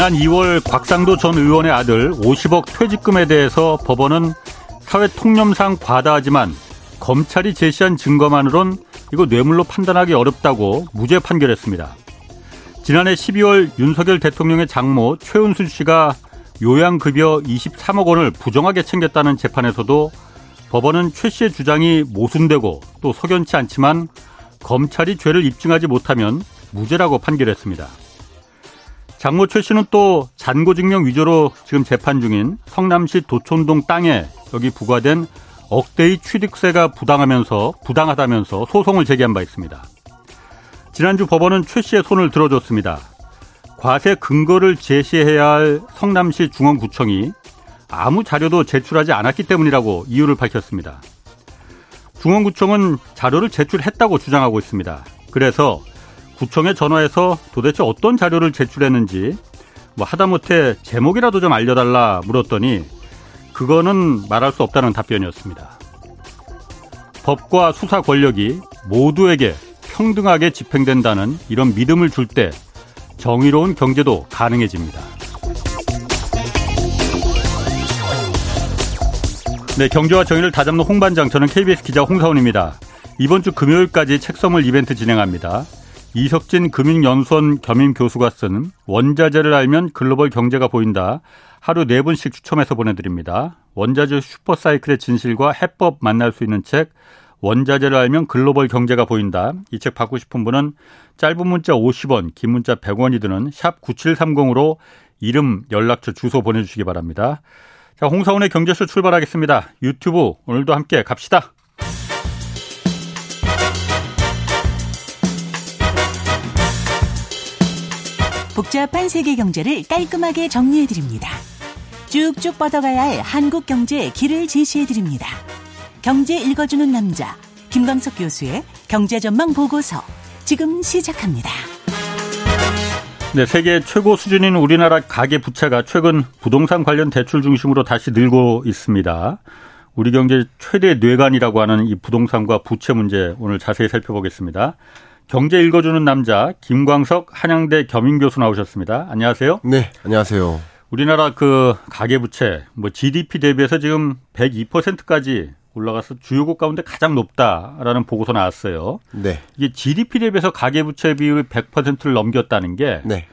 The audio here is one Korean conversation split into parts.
지난 2월 곽상도 전 의원의 아들 50억 퇴직금에 대해서 법원은 사회 통념상 과다하지만 검찰이 제시한 증거만으론 이거 뇌물로 판단하기 어렵다고 무죄 판결했습니다. 지난해 12월 윤석열 대통령의 장모 최은순 씨가 요양급여 23억 원을 부정하게 챙겼다는 재판에서도 법원은 최 씨의 주장이 모순되고 또 석연치 않지만 검찰이 죄를 입증하지 못하면 무죄라고 판결했습니다. 장모 최 씨는 또 잔고증명 위조로 지금 재판 중인 성남시 도촌동 땅에 여기 부과된 억대의 취득세가 부당하면서 부당하다면서 소송을 제기한 바 있습니다. 지난주 법원은 최 씨의 손을 들어줬습니다. 과세 근거를 제시해야 할 성남시 중원구청이 아무 자료도 제출하지 않았기 때문이라고 이유를 밝혔습니다. 중원구청은 자료를 제출했다고 주장하고 있습니다. 그래서 구청에 전화해서 도대체 어떤 자료를 제출했는지 뭐 하다못해 제목이라도 좀 알려달라 물었더니 그거는 말할 수 없다는 답변이었습니다. 법과 수사 권력이 모두에게 평등하게 집행된다는 이런 믿음을 줄 때 정의로운 경제도 가능해집니다. 네, 경제와 정의를 다잡는 홍반장, 저는 KBS 기자 홍사원입니다. 이번 주 금요일까지 책 선물 이벤트 진행합니다. 이석진 금융연수원 겸임 교수가 쓴 원자재를 알면 글로벌 경제가 보인다. 하루 네 분씩 추첨해서 보내드립니다. 원자재 슈퍼사이클의 진실과 해법 만날 수 있는 책 원자재를 알면 글로벌 경제가 보인다. 이 책 받고 싶은 분은 짧은 문자 50원, 긴 문자 100원이 드는 샵 9730으로 이름, 연락처, 주소 보내주시기 바랍니다. 자, 홍사원의 경제쇼 출발하겠습니다. 유튜브 오늘도 함께 갑시다. 복잡한 세계 경제를 깔끔하게 정리해드립니다. 쭉쭉 뻗어가야 할 한국 경제의 길을 제시해드립니다. 경제 읽어주는 남자, 김광석 교수의 경제전망 보고서. 지금 시작합니다. 네, 세계 최고 수준인 우리나라 가계 부채가 최근 부동산 관련 대출 중심으로 다시 늘고 있습니다. 우리 경제 최대 뇌관이라고 하는 이 부동산과 부채 문제 오늘 자세히 살펴보겠습니다. 경제 읽어주는 남자 김광석 한양대 겸임 교수 나오셨습니다. 안녕하세요. 네, 안녕하세요. 우리나라 그 가계 부채 뭐 GDP 대비해서 지금 102%까지 올라가서 주요국 가운데 가장 높다라는 보고서 나왔어요. 네. 이게 GDP 대비해서 가계 부채 비율이 100%를 넘겼다는 게 네.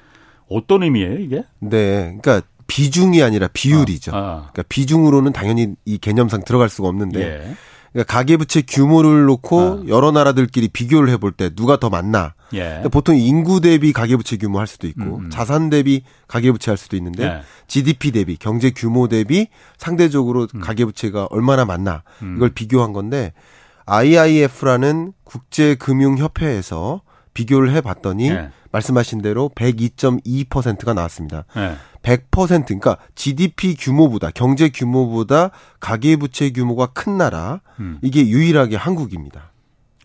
어떤 의미예요, 이게? 네. 그러니까 비중이 아니라 비율이죠. 아, 아. 그러니까 비중으로는 당연히 이 개념상 들어갈 수가 없는데 예. 그러니까 가계부채 규모를 놓고 아. 여러 나라들끼리 비교를 해볼 때 누가 더 많나. 예. 그러니까 보통 인구 대비 가계부채 규모 할 수도 있고 음. 음. 자산 대비 가계부채 할 수도 있는데 예. GDP 대비 경제 규모 대비 상대적으로 음. 가계부채가 얼마나 많나 음. 이걸 비교한 건데 IIF라는 국제금융협회에서 비교를 해봤더니 예. 말씀하신 대로 102.2%가 나왔습니다. 예. 100% 그러니까 GDP 규모보다 경제 규모보다 가계 부채 규모가 큰 나라 음. 이게 유일하게 한국입니다.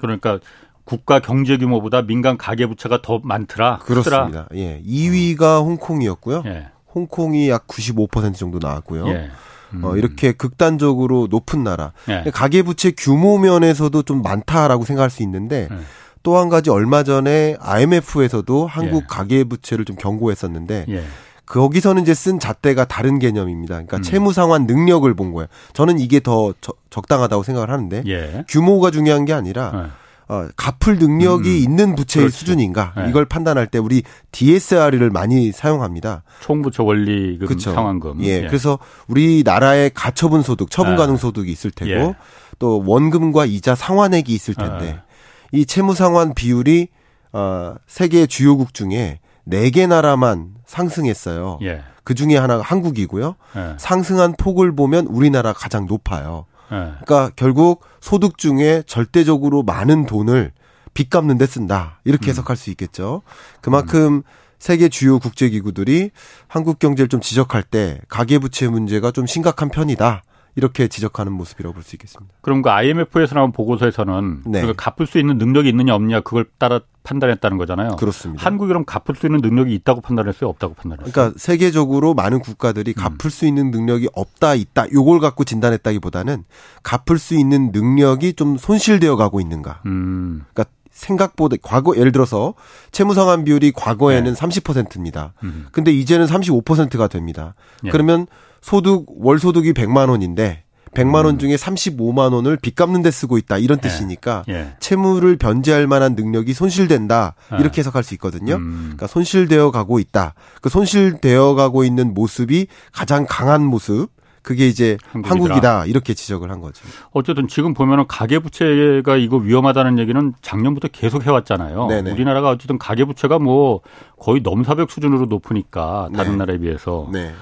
그러니까 국가 경제 규모보다 민간 가계 부채가 더 많더라. 그렇습니다. 크더라. 예. 2위가 홍콩이었고요. 예. 홍콩이 약 95% 정도 나왔고요. 예. 음. 어, 이렇게 극단적으로 높은 나라. 예. 가계 부채 규모 면에서도 좀 많다라고 생각할 수 있는데 예. 또 한 가지 얼마 전에 IMF에서도 한국 예. 가계부채를 좀 경고했었는데 예. 거기서는 이제 쓴 잣대가 다른 개념입니다. 그러니까 음. 채무 상환 능력을 본 거예요. 저는 이게 더 저, 적당하다고 생각을 하는데 예. 규모가 중요한 게 아니라 예. 어, 갚을 능력이 음. 있는 부채의 그렇지. 수준인가 네. 이걸 판단할 때 우리 DSR을 많이 사용합니다. 총부채 원리금 그쵸. 상환금. 예. 예. 그래서 우리나라에 가처분 소득, 처분 가능 네. 소득이 있을 테고 예. 또 원금과 이자 상환액이 있을 텐데 아. 이 채무 상환 비율이 어, 세계 주요국 중에 4개 나라만 상승했어요. 예. 그 중에 하나가 한국이고요. 예. 상승한 폭을 보면 우리나라 가장 높아요. 예. 그러니까 결국 소득 중에 절대적으로 많은 돈을 빚 갚는 데 쓴다. 이렇게 음. 해석할 수 있겠죠. 그만큼 음. 세계 주요 국제 기구들이 한국 경제를 좀 지적할 때 가계 부채 문제가 좀 심각한 편이다. 이렇게 지적하는 모습이라고 볼 수 있겠습니다. 그럼 그 IMF에서 나온 보고서에서는 네. 그 갚을 수 있는 능력이 있느냐 없느냐 그걸 따라 판단했다는 거잖아요. 그렇습니다. 한국이 그럼 갚을 수 있는 능력이 있다고 판단했어요, 없다고 판단했어요? 그러니까 세계적으로 많은 국가들이 음. 갚을 수 있는 능력이 없다, 있다, 요걸 갖고 진단했다기보다는 갚을 수 있는 능력이 좀 손실되어 가고 있는가. 음. 그러니까 생각보다 과거 예를 들어서 채무 상환 비율이 과거에는 네. 30%입니다. 음. 근데 이제는 35%가 됩니다. 네. 그러면 소득 월 소득이 100만 원인데 100만 원 음. 중에 35만 원을 빚 갚는 데 쓰고 있다 이런 예. 뜻이니까 예. 채무를 변제할 만한 능력이 손실된다 예. 이렇게 해석할 수 있거든요. 음. 그러니까 손실되어 가고 있다. 그 손실되어 가고 있는 모습이 가장 강한 모습 그게 이제 한국이다. 한국이다. 이렇게 지적을 한 거죠. 어쨌든 지금 보면은 가계 부채가 이거 위험하다는 얘기는 작년부터 계속 해왔잖아요. 네네. 우리나라가 어쨌든 가계 부채가 뭐 거의 넘사벽 수준으로 높으니까 다른 네. 나라에 비해서. 네.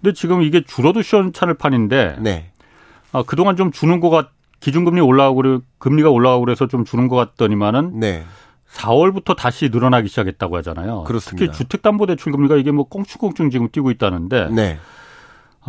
근데 지금 이게 줄어도 시원찮을 판인데 네. 아, 그동안 좀 주는 것 같, 기준금리 올라가고 금리가 올라가고 그래서 좀 주는 것 같더니만은 네. 4월부터 다시 늘어나기 시작했다고 하잖아요. 그렇습니다. 특히 주택담보대출 금리가 이게 뭐 껑충껑충 지금 뛰고 있다는데. 네.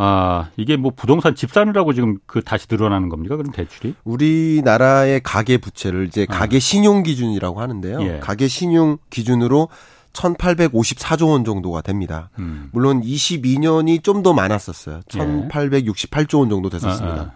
아, 이게 뭐 부동산 집 사느라고 지금 그 다시 늘어나는 겁니까? 그럼 대출이? 우리나라의 가계 부채를 이제 아. 가계 신용 기준이라고 하는데요. 예. 가계 신용 기준으로 1,854조 원 정도가 됩니다. 음. 물론 22년이 좀 더 많았었어요. 1,868조 원 정도 됐었습니다. 아, 아.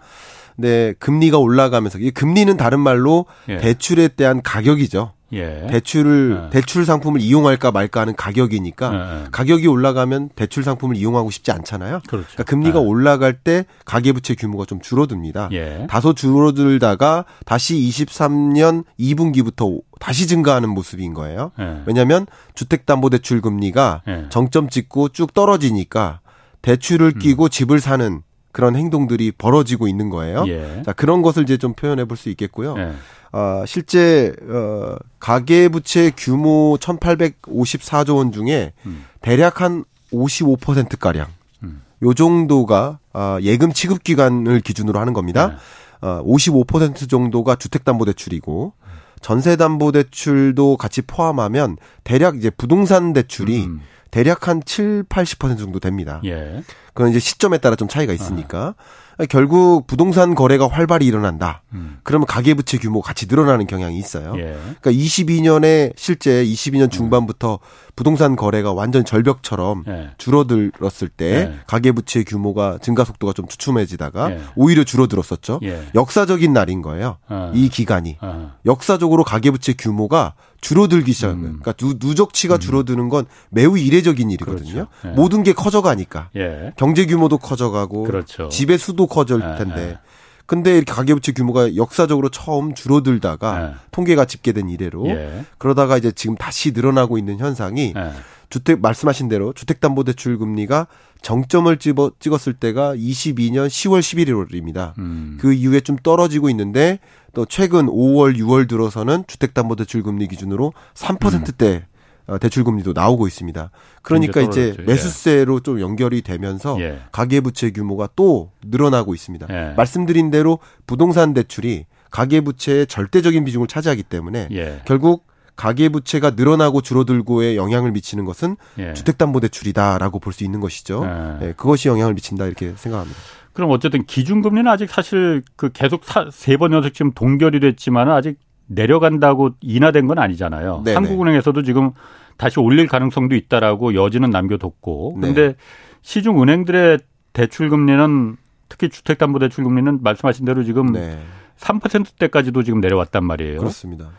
근데 금리가 올라가면서 이 금리는 다른 말로 예. 대출에 대한 가격이죠. 예. 대출을 예. 대출 상품을 이용할까 말까 하는 가격이니까 예. 가격이 올라가면 대출 상품을 이용하고 싶지 않잖아요. 그렇죠. 그러니까 금리가 예. 올라갈 때 가계 부채 규모가 좀 줄어듭니다. 예. 다소 줄어들다가 다시 23년 2분기부터 다시 증가하는 모습인 거예요. 예. 왜냐하면 주택담보대출 금리가 정점 찍고 쭉 떨어지니까 대출을 음. 끼고 음. 집을 사는 그런 행동들이 벌어지고 있는 거예요. 예. 자, 그런 것을 이제 좀 표현해 볼 수 있겠고요. 예. 어, 실제 어, 가계 부채 규모 1,854조 원 중에 음. 대략 한 55% 가량 음. 요 정도가 어, 예금 취급 기간을 기준으로 하는 겁니다. 네. 어, 55% 정도가 주택담보대출이고 전세담보대출도 같이 포함하면 대략 이제 부동산 대출이 음. 대략 한 7, 80% 정도 됩니다. 예. 그건 이제 시점에 따라 좀 차이가 있으니까. 아. 결국 부동산 거래가 활발히 일어난다. 음. 그러면 가계부채 규모가 같이 늘어나는 경향이 있어요. 예. 그러니까 22년에 실제 22년 중반부터 음. 부동산 거래가 완전 절벽처럼 예. 줄어들었을 때 예. 가계부채 규모가 증가 속도가 좀 주춤해지다가 예. 오히려 줄어들었었죠. 예. 역사적인 날인 거예요. 어. 이 기간이 어. 역사적으로 가계부채 규모가 줄어들기 시작한 거예요. 음. 그러니까 누, 적치가 음. 줄어드는 건 매우 이례적인 일이거든요. 그렇죠. 예. 모든 게 커져가니까 경제 규모도 커져가고 그렇죠. 집의 수도 커질 텐데 근데 이렇게 가계부채 규모가 역사적으로 처음 줄어들다가 네. 통계가 집계된 이래로 예. 그러다가 이제 지금 다시 늘어나고 있는 현상이 네. 주택 말씀하신 대로 주택담보대출 금리가 정점을 찍어, 찍었을 때가 22년 10월 11일입니다. 음. 그 이후에 좀 떨어지고 있는데 또 최근 5월 6월 들어서는 주택담보대출 금리 기준으로 3%대 음. 어, 대출 금리도 나오고 있습니다. 그러니까 이제 예. 매수세로 좀 연결이 되면서 예. 가계 부채 규모가 또 늘어나고 있습니다. 예. 말씀드린 대로 부동산 대출이 가계 부채의 절대적인 비중을 차지하기 때문에 예. 결국 가계 부채가 늘어나고 줄어들고에 영향을 미치는 것은 예. 주택담보대출이다라고 볼 수 있는 것이죠. 예. 그것이 영향을 미친다 이렇게 생각합니다. 그럼 어쨌든 기준금리는 아직 사실 그 계속 세 번 연속 지금 동결이 됐지만 아직 내려간다고 인하된 건 아니잖아요. 네네. 한국은행에서도 지금 다시 올릴 가능성도 있다라고 여지는 남겨뒀고. 그런데 네. 시중 은행들의 대출 금리는 특히 주택담보대출 금리는 말씀하신 대로 지금 네. 3%대까지도 지금 내려왔단 말이에요. 그렇습니다.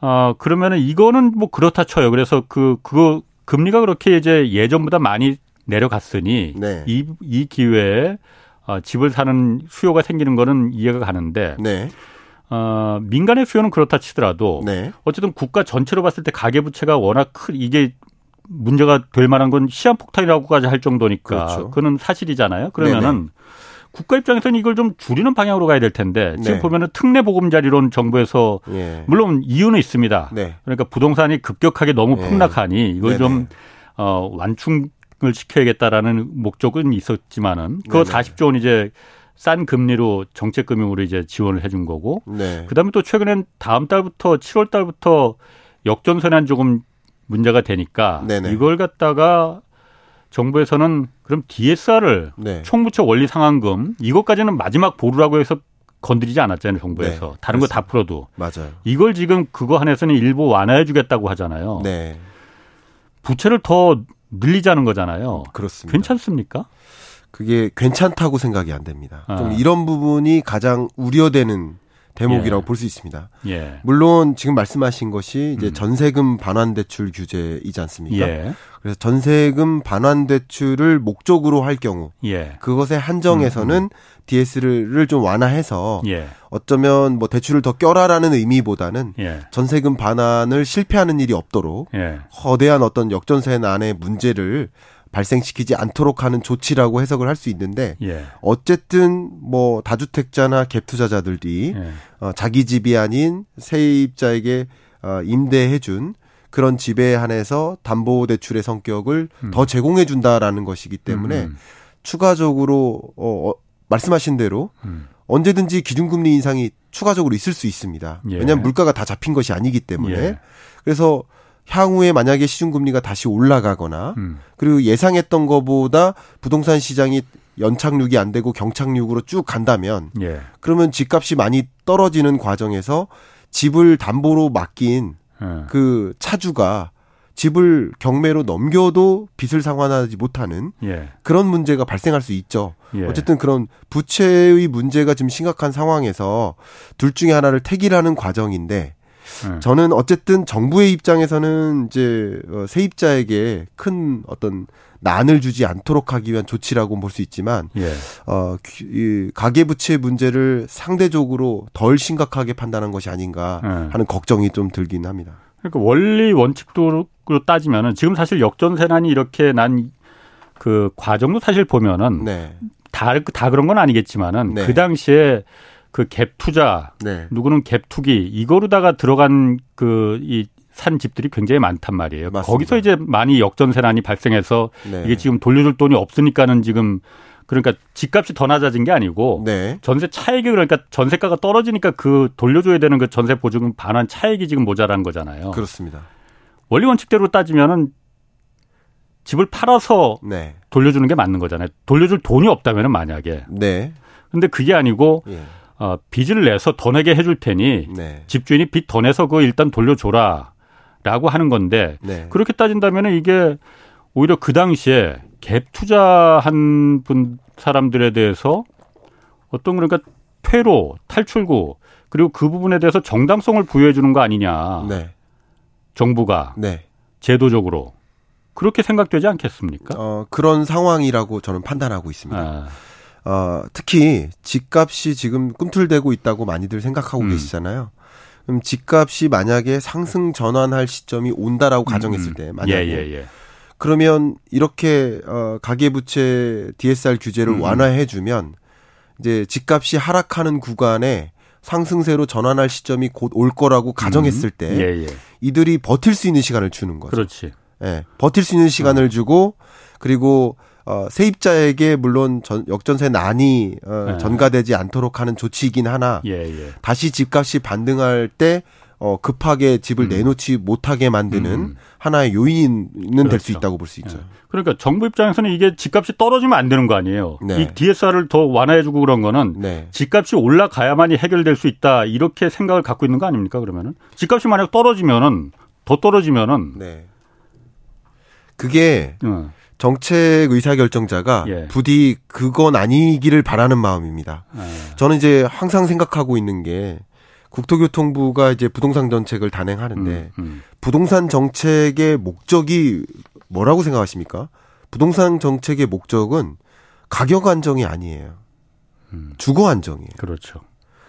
아, 그러면은 이거는 뭐 그렇다 쳐요. 그래서 그 그거 금리가 그렇게 이제 예전보다 많이 내려갔으니 네. 이, 이 기회에 어, 집을 사는 수요가 생기는 거는 이해가 가는데 네. 어, 민간의 수요는 그렇다 치더라도 네. 어쨌든 국가 전체로 봤을 때 가계 부채가 워낙 큰 이게 문제가 될 만한 건 시한폭탄이라고까지 할 정도니까 그렇죠. 그는 사실이잖아요. 그러면은 네네. 국가 입장에서는 이걸 좀 줄이는 방향으로 가야 될 텐데 지금 네. 보면은 특례 보금자리론 정부에서 예. 물론 이유는 있습니다. 네. 그러니까 부동산이 급격하게 너무 예. 폭락하니 이걸. 좀 어, 완충 을 시켜야겠다라는 목적은 있었지만은 그거 네네. 40조 원 이제 싼 금리로 정책 금융으로 이제 지원을 해준 거고 네. 그다음에 또 최근엔 다음 달부터 7월 달부터 역전선안 조금 문제가 되니까 네네. 이걸 갖다가 정부에서는 그럼 DSR을 네. 총부채 원리 상환금 이것까지는 마지막 보루라고 해서 건드리지 않았잖아요 정부에서 네. 다른 거 다 풀어도 맞아요. 이걸 지금 그거 한해서는 일부 완화해주겠다고 하잖아요. 네. 부채를 더 늘리자는 거잖아요. 그렇습니다. 괜찮습니까? 그게 괜찮다고 생각이 안 됩니다. 아. 좀 이런 부분이 가장 우려되는 대목이라고 예. 볼수 있습니다. 예. 물론 지금 말씀하신 것이 이제 음. 전세금 반환 대출 규제이지 않습니까? 예. 그래서 전세금 반환 대출을 목적으로 할 경우 예. 그것에 한정해서는 음. DS를 좀 완화해서 예. 어쩌면 뭐 대출을 더 껴라라는 의미보다는 예. 전세금 반환을 실패하는 일이 없도록 예. 거대한 어떤 역전세 난의 문제를 발생시키지 않도록 하는 조치라고 해석을 할 수 있는데 예. 어쨌든 뭐 다주택자나 갭 투자자들이 예. 어, 자기 집이 아닌 세입자에게 어, 임대해준 그런 집에 한해서 담보 대출의 성격을 음. 더 제공해 준다라는 것이기 때문에 음. 추가적으로 어, 어 말씀하신 대로 음. 언제든지 기준금리 인상이 추가적으로 있을 수 있습니다. 예. 왜냐하면 물가가 다 잡힌 것이 아니기 때문에 예. 그래서 향후에 만약에 시중금리가 다시 올라가거나 음. 그리고 예상했던 것보다 부동산 시장이 연착륙이 안 되고 경착륙으로 쭉 간다면 예. 그러면 집값이 많이 떨어지는 과정에서 집을 담보로 맡긴 예. 그 차주가 집을 경매로 넘겨도 빚을 상환하지 못하는 예. 그런 문제가 발생할 수 있죠. 예. 어쨌든 그런 부채의 문제가 지금 심각한 상황에서 둘 중에 하나를 택일하는 과정인데 네. 저는 어쨌든 정부의 입장에서는 이제 어, 세입자에게 큰 어떤 난을 주지 않도록 하기 위한 조치라고 볼 수 있지만 예. 어, 이 가계부채 문제를 상대적으로 덜 심각하게 판단한 것이 아닌가 예. 하는 걱정이 좀 들긴 합니다. 그러니까 원리 원칙도로 따지면은 지금 사실 역전 세난이 이렇게 난 그 과정도 사실 보면은 네. 다, 다 그런 건 아니겠지만은 네. 그 당시에 그 갭 투자, 네. 누구는 갭 투기 이거로다가 들어간 그 이 산 집들이 굉장히 많단 말이에요. 맞습니다. 거기서 이제 많이 역전세난이 발생해서 네. 이게 지금 돌려줄 돈이 없으니까는 지금 그러니까 집값이 더 낮아진 게 아니고 네. 전세 차익이 그러니까 전세가가 떨어지니까 그 돌려줘야 되는 그 전세 보증금 반환 차익이 지금 모자란 거잖아요. 그렇습니다. 원리 원칙대로 따지면은 집을 팔아서 네. 돌려주는 게 맞는 거잖아요. 돌려줄 돈이 없다면은 만약에. 네. 근데 그게 아니고 예. 어, 빚을 내서 더 내게 해줄 테니 네. 집주인이 빚 더 내서 그거 일단 돌려줘라라고 하는 건데 네. 그렇게 따진다면 이게 오히려 그 당시에 갭 투자한 분 사람들에 대해서 어떤 그러니까 퇴로 탈출구 그리고 그 부분에 대해서 정당성을 부여해 주는 거 아니냐 네. 정부가 네. 제도적으로 그렇게 생각되지 않겠습니까? 어, 그런 상황이라고 저는 판단하고 있습니다. 아. 어, 특히 집값이 지금 꿈틀대고 있다고 많이들 생각하고 음. 계시잖아요. 그럼 집값이 만약에 상승 전환할 시점이 온다라고 음. 가정했을 때 만약에 예, 예, 예. 그러면 이렇게 어 가계부채 DSR 규제를 음. 완화해 주면 이제 집값이 하락하는 구간에 상승세로 전환할 시점이 곧 올 거라고 가정했을 때 음. 예, 예. 이들이 버틸 수 있는 시간을 주는 거죠. 그렇지. 예. 버틸 수 있는 시간을 어. 주고 그리고 어, 세입자에게 물론 전, 역전세 난이 어, 네. 전가되지 않도록 하는 조치이긴 하나 예, 예. 다시 집값이 반등할 때 어, 급하게 집을 음. 내놓지 못하게 만드는 음. 하나의 요인은 그렇죠. 될수 있다고 볼 수 있죠. 네. 그러니까 정부 입장에서는 이게 집값이 떨어지면 안 되는 거 아니에요. 네. 이 DSR을 더 완화해주고 그런 거는 네. 집값이 올라가야만이 해결될 수 있다 이렇게 생각을 갖고 있는 거 아닙니까? 그러면은 집값이 만약 떨어지면은 더 떨어지면은 네. 그게 어. 정책 의사결정자가 예. 부디 그건 아니기를 바라는 마음입니다. 예. 저는 이제 항상 생각하고 있는 게 국토교통부가 이제 부동산 정책을 단행하는데 음, 음. 부동산 정책의 목적이 뭐라고 생각하십니까? 부동산 정책의 목적은 가격 안정이 아니에요. 음. 주거 안정이에요. 그렇죠.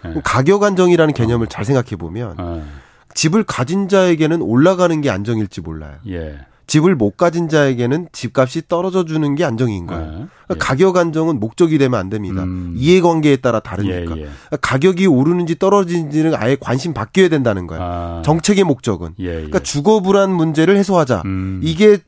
예. 가격 안정이라는 개념을 어. 잘 생각해 보면 어. 집을 가진 자에게는 올라가는 게 안정일지 몰라요. 예. 집을 못 가진 자에게는 집값이 떨어져 주는 게 안정인 거예요. 네. 그러니까 예. 가격 안정은 목적이 되면 안 됩니다. 음. 이해관계에 따라 다르니까. 예, 예. 그러니까 가격이 오르는지 떨어지는지는 아예 관심 바뀌어야 된다는 거예요. 아. 정책의 목적은. 예, 예. 그러니까 주거 불안 문제를 해소하자. 음. 이게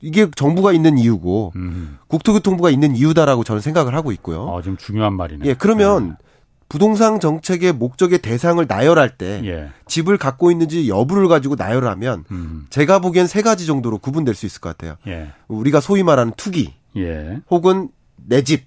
이게 정부가 있는 이유고 음. 국토교통부가 있는 이유다라고 저는 생각을 하고 있고요. 아, 좀 중요한 말이네. 예, 그러면 네. 부동산 정책의 목적의 대상을 나열할 때 예. 집을 갖고 있는지 여부를 가지고 나열하면 음. 제가 보기엔 세 가지 정도로 구분될 수 있을 것 같아요. 예. 우리가 소위 말하는 투기 예. 혹은 내 집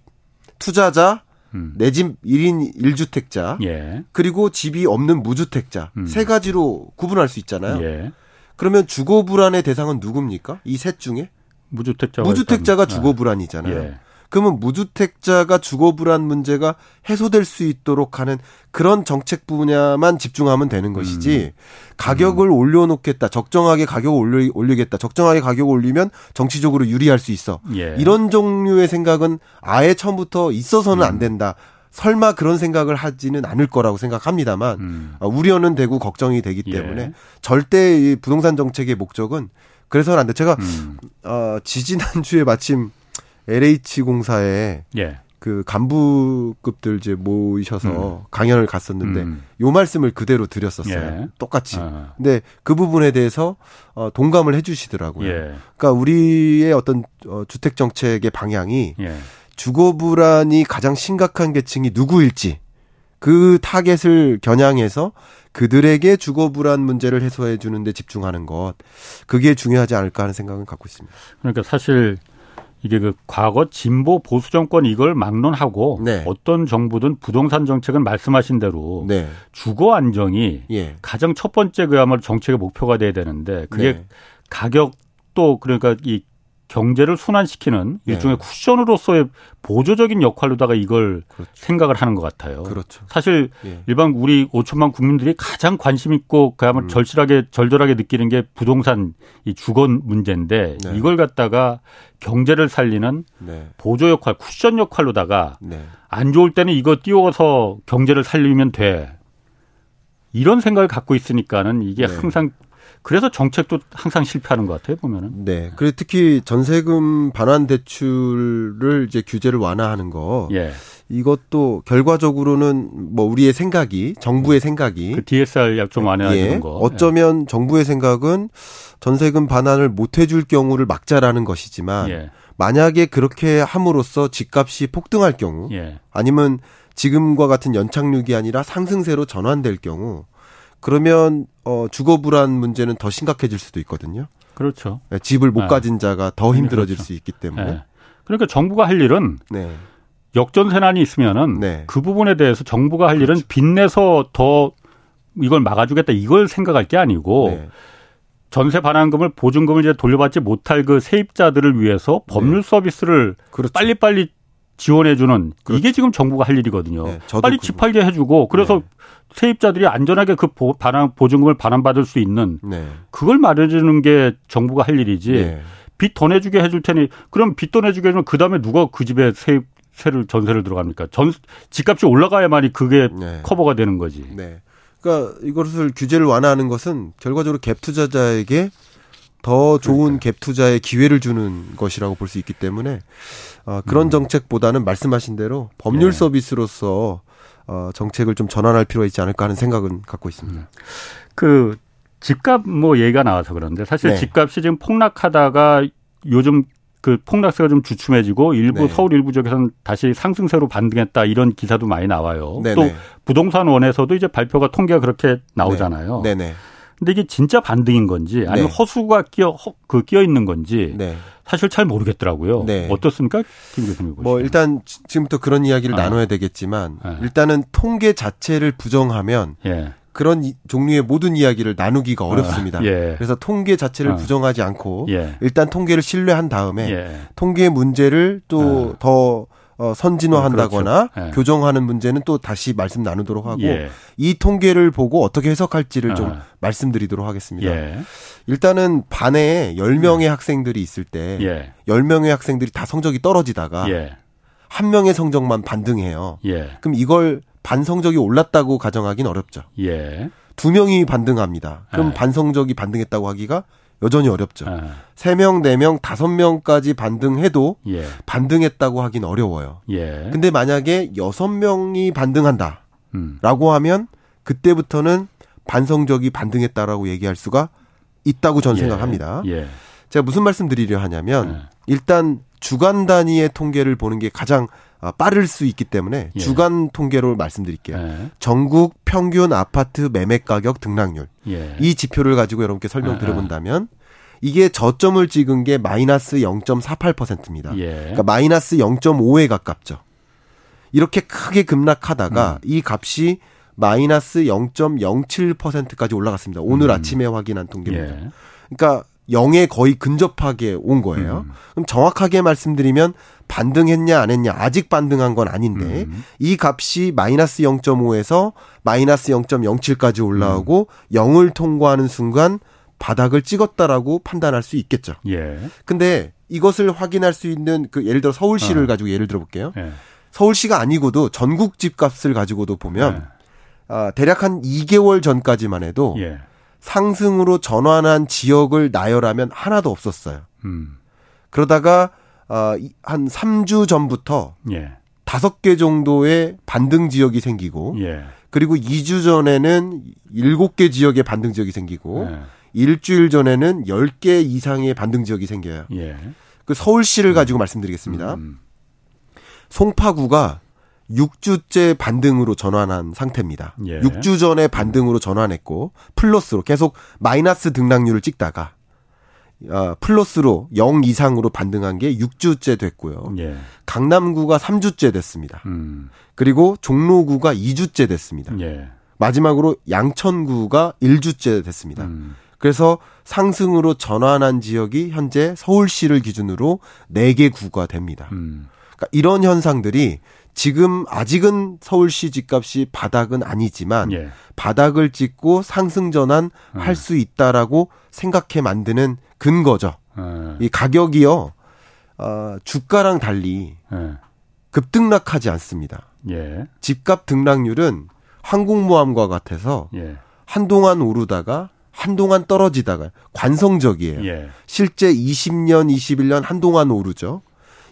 투자자 음. 내집 1인 1주택자 예. 그리고 집이 없는 무주택자 음. 세 가지로 구분할 수 있잖아요. 예. 그러면 주거 불안의 대상은 누굽니까? 이 셋 중에 무주택자 무주택자가 주거 불안이잖아요. 예. 그러면 무주택자가 주거 불안 문제가 해소될 수 있도록 하는 그런 정책 분야만 집중하면 되는 것이지 음. 가격을 음. 올려놓겠다 적정하게 가격을 올리, 올리겠다 적정하게 가격을 올리면 정치적으로 유리할 수 있어 예. 이런 종류의 생각은 아예 처음부터 있어서는 음. 안 된다. 설마 그런 생각을 하지는 않을 거라고 생각합니다만 음. 어, 우려는 되고 걱정이 되기 예. 때문에 예. 절대 이 부동산 정책의 목적은 그래서는 안 돼. 제가 음. 어, 지지난 주에 마침 LH 공사에 예. 그 간부급들 이제 모이셔서 음. 강연을 갔었는데 음. 요 말씀을 그대로 드렸었어요. 예. 똑같이. 아. 근데 그 부분에 대해서 어 동감을 해 주시더라고요. 예. 그러니까 우리의 어떤 어 주택 정책의 방향이 예. 주거 불안이 가장 심각한 계층이 누구일지 그 타겟을 겨냥해서 그들에게 주거 불안 문제를 해소해 주는데 집중하는 것 그게 중요하지 않을까 하는 생각은 갖고 있습니다. 그러니까 사실 이게 그 과거 진보 보수 정권 이걸 막론하고 네. 어떤 정부든 부동산 정책은 말씀하신 대로 네. 주거 안정이 예. 가장 첫 번째 그야말로 정책의 목표가 돼야 되는데 그게 네. 가격도 그러니까 이 경제를 순환시키는 네. 일종의 쿠션으로서의 보조적인 역할로다가 이걸 그렇죠. 생각을 하는 것 같아요. 그렇죠. 사실 예. 일반 우리 5천만 국민들이 가장 관심 있고 그야말로 음. 절실하게 절절하게 느끼는 게 부동산 이 주거 문제인데 네. 이걸 갖다가 경제를 살리는 네. 보조 역할, 쿠션 역할로다가 네. 안 좋을 때는 이거 띄워서 경제를 살리면 돼. 이런 생각을 갖고 있으니까는 이게 네. 항상 그래서 정책도 항상 실패하는 것 같아요 보면은. 네. 그리고 특히 전세금 반환 대출을 이제 규제를 완화하는 거. 예. 이것도 결과적으로는 뭐 우리의 생각이 정부의 생각이 그 DSR 좀 완화하는 예, 거. 어쩌면 예. 정부의 생각은 전세금 반환을 못 해줄 경우를 막자라는 것이지만 예. 만약에 그렇게 함으로써 집값이 폭등할 경우 예. 아니면 지금과 같은 연착륙이 아니라 상승세로 전환될 경우 그러면 어 주거 불안 문제는 더 심각해질 수도 있거든요. 그렇죠. 네, 집을 못 네. 가진 자가 더 힘들어질 그렇죠. 수 있기 때문에. 네. 그러니까 정부가 할 일은 네. 역전세난이 있으면은 네. 그 부분에 대해서 정부가 할 그렇죠. 일은 빚내서 더 이걸 막아주겠다 이걸 생각할 게 아니고 네. 전세 반환금을 보증금을 이제 돌려받지 못할 그 세입자들을 위해서 법률 서비스를 그렇죠. 빨리빨리 지원해주는 그렇죠. 이게 지금 정부가 할 일이거든요. 네, 빨리 그집 팔게 해주고 그래서 네. 세입자들이 안전하게 그 보, 반환, 보증금을 반환받을 수 있는 네. 그걸 마련해주는 게 정부가 할 일이지 네. 빚더 내주게 해줄 테니 그럼 빚더 내주게 해주면 그 다음에 누가 그 집에 세입 세를 전세를 들어갑니까? 전 집값이 올라가야만이 그게 네. 커버가 되는 거지. 네. 그러니까 이것을 규제를 완화하는 것은 결과적으로 갭 투자자에게 더 좋은 그러니까. 갭 투자의 기회를 주는 것이라고 볼 수 있기 때문에 어, 그런 음. 정책보다는 말씀하신 대로 법률 네. 서비스로서 어, 정책을 좀 전환할 필요가 있지 않을까 하는 생각은 갖고 있습니다. 음. 그 집값 뭐 얘기가 나와서 그런데 사실 네. 집값이 지금 폭락하다가 요즘 그 폭락세가 좀 주춤해지고 일부 네. 서울 일부 지역에서는 다시 상승세로 반등했다 이런 기사도 많이 나와요. 네네. 또 네. 부동산 원에서도 이제 발표가 통계가 그렇게 나오잖아요. 네. 네네. 근데 이게 진짜 반등인 건지 아니면 네. 허수가 끼어 그 끼어 있는 건지 네. 사실 잘 모르겠더라고요. 네. 어떻습니까, 김 교수님? 뭐 일단 지금부터 그런 이야기를 아. 나눠야 되겠지만 네. 일단은 통계 자체를 부정하면 예. 그런 이, 종류의 모든 이야기를 나누기가 아, 어렵습니다. 아, 예. 그래서 통계 자체를 아. 부정하지 않고 예. 일단 통계를 신뢰한 다음에 예. 통계 문제를 또더 아. 어, 선진화한다거나 음, 그렇죠. 예. 교정하는 문제는 또 다시 말씀 나누도록 하고 예. 이 통계를 보고 어떻게 해석할지를 좀 아. 말씀드리도록 하겠습니다. 예. 일단은 반에 10명의 음. 학생들이 있을 때 예. 10명의 학생들이 다 성적이 떨어지다가 예. 한 명의 성적만 반등해요. 예. 그럼 이걸 반 성적이 올랐다고 가정하기는 어렵죠. 예. 두 명이 반등합니다. 그럼 반 성적이 반등했다고 하기가 여전히 어렵죠. 세 명, 네 명, 다섯 명까지 반등해도 예. 반등했다고 하긴 어려워요. 예. 근데 만약에 여섯 명이 반등한다라고 음. 하면 그때부터는 반성적이 반등했다라고 얘기할 수가 있다고 저는 예. 생각합니다. 예. 제가 무슨 말씀 드리려 하냐면 예. 일단 주간 단위의 통계를 보는 게 가장 아, 빠를 수 있기 때문에 예. 주간 통계로 말씀드릴게요. 예. 전국 평균 아파트 매매 가격 등락률. 예. 이 지표를 가지고 여러분께 설명 드려본다면 아, 아. 이게 저점을 찍은 게 마이너스 0.48%입니다. 예. 그러니까 마이너스 0.5에 가깝죠. 이렇게 크게 급락하다가 음. 이 값이 마이너스 0.07%까지 올라갔습니다. 오늘 음. 아침에 확인한 통계입니다. 예. 그러니까 0에 거의 근접하게 온 거예요. 음. 그럼 정확하게 말씀드리면 반등했냐 안 했냐 아직 반등한 건 아닌데 음. 이 값이 마이너스 0.5에서 마이너스 0.07까지 올라오고 음. 0을 통과하는 순간 바닥을 찍었다라고 판단할 수 있겠죠. 예. 근데 이것을 확인할 수 있는 그 예를 들어 서울시를 어. 가지고 예를 들어 볼게요. 예. 서울시가 아니고도 전국 집값을 가지고도 보면 예. 아, 대략 한 2개월 전까지만 해도 예. 상승으로 전환한 지역을 나열하면 하나도 없었어요. 음. 그러다가 어, 한 3주 전부터 예. 5개 정도의 반등 지역이 생기고 예. 그리고 2주 전에는 7개 지역의 반등 지역이 생기고 예. 일주일 전에는 10개 이상의 반등 지역이 생겨요. 예. 그 서울시를 가지고 음. 말씀드리겠습니다. 음. 송파구가 6주째 반등으로 전환한 상태입니다. 예. 6주 전에 반등으로 전환했고 플러스로 계속 마이너스 등락률을 찍다가 어, 플러스로 0 이상으로 반등한 게 6주째 됐고요. 예. 강남구가 3주째 됐습니다. 음. 그리고 종로구가 2주째 됐습니다. 예. 마지막으로 양천구가 1주째 됐습니다. 음. 그래서 상승으로 전환한 지역이 현재 서울시를 기준으로 4개 구가 됩니다. 음. 그러니까 이런 현상들이 지금 아직은 서울시 집값이 바닥은 아니지만 예. 바닥을 찍고 상승 전환 음. 할수 있다라고 생각해 만드는 근거죠. 예. 이 가격이요. 어, 주가랑 달리 예. 급등락하지 않습니다. 예. 집값 등락률은 항공모함과 같아서 예. 한동안 오르다가 한동안 떨어지다가 관성적이에요. 예. 실제 20년, 21년 한동안 오르죠.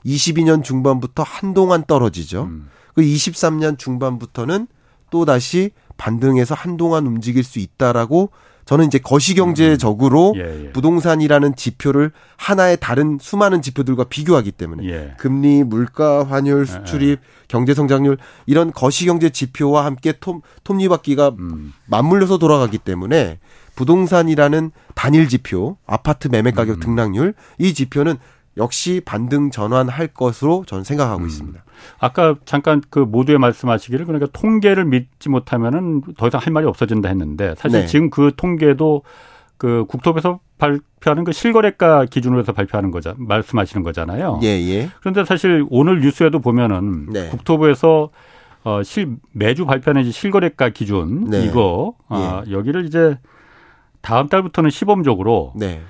22년 중반부터 한동안 떨어지죠. 음. 그 23년 중반부터는 또 다시 반등해서 한동안 움직일 수 있다라고 저는 이제 거시경제적으로 음. 예, 예. 부동산이라는 지표를 하나의 다른 수많은 지표들과 비교하기 때문에 예. 금리, 물가, 환율, 예, 수출입, 예. 경제 성장률 이런 거시경제 지표와 함께 톱, 톱니바퀴가 음. 맞물려서 돌아가기 때문에 부동산이라는 단일 지표, 아파트 매매 가격 음. 등락률 이 지표는 역시 반등 전환할 것으로 저는 생각하고 음. 있습니다. 아까 잠깐 그 모두의 말씀하시기를 그러니까 통계를 믿지 못하면은 더 이상 할 말이 없어진다 했는데 사실 네. 지금 그 통계도 그 국토부에서 발표하는 그 실거래가 기준으로 해서 발표하는 거자 말씀하시는 거잖아요. 예, 예. 그런데 사실 오늘 뉴스에도 보면은 네. 국토부에서 어, 실, 매주 발표하는 실거래가 기준 네. 이거 아, 예. 여기를 이제 다음 달부터는 시범적으로 네.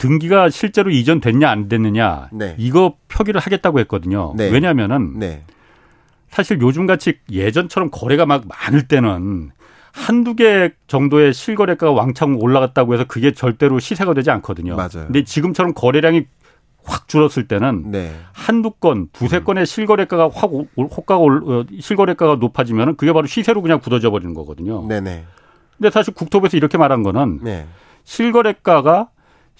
등기가 실제로 이전됐냐 안 됐느냐 네. 이거 표기를 하겠다고 했거든요. 네. 왜냐하면은 네. 사실 요즘 같이 예전처럼 거래가 막 많을 때는 한두 개 정도의 실거래가가 왕창 올라갔다고 해서 그게 절대로 시세가 되지 않거든요. 맞아요. 근데 지금처럼 거래량이 확 줄었을 때는 네. 한두 건, 두세 음. 건의 실거래가가 확 호가가 어, 실거래가가 높아지면은 그게 바로 시세로 그냥 굳어져 버리는 거거든요. 네네. 근데 사실 국토부에서 이렇게 말한 거는 네. 실거래가가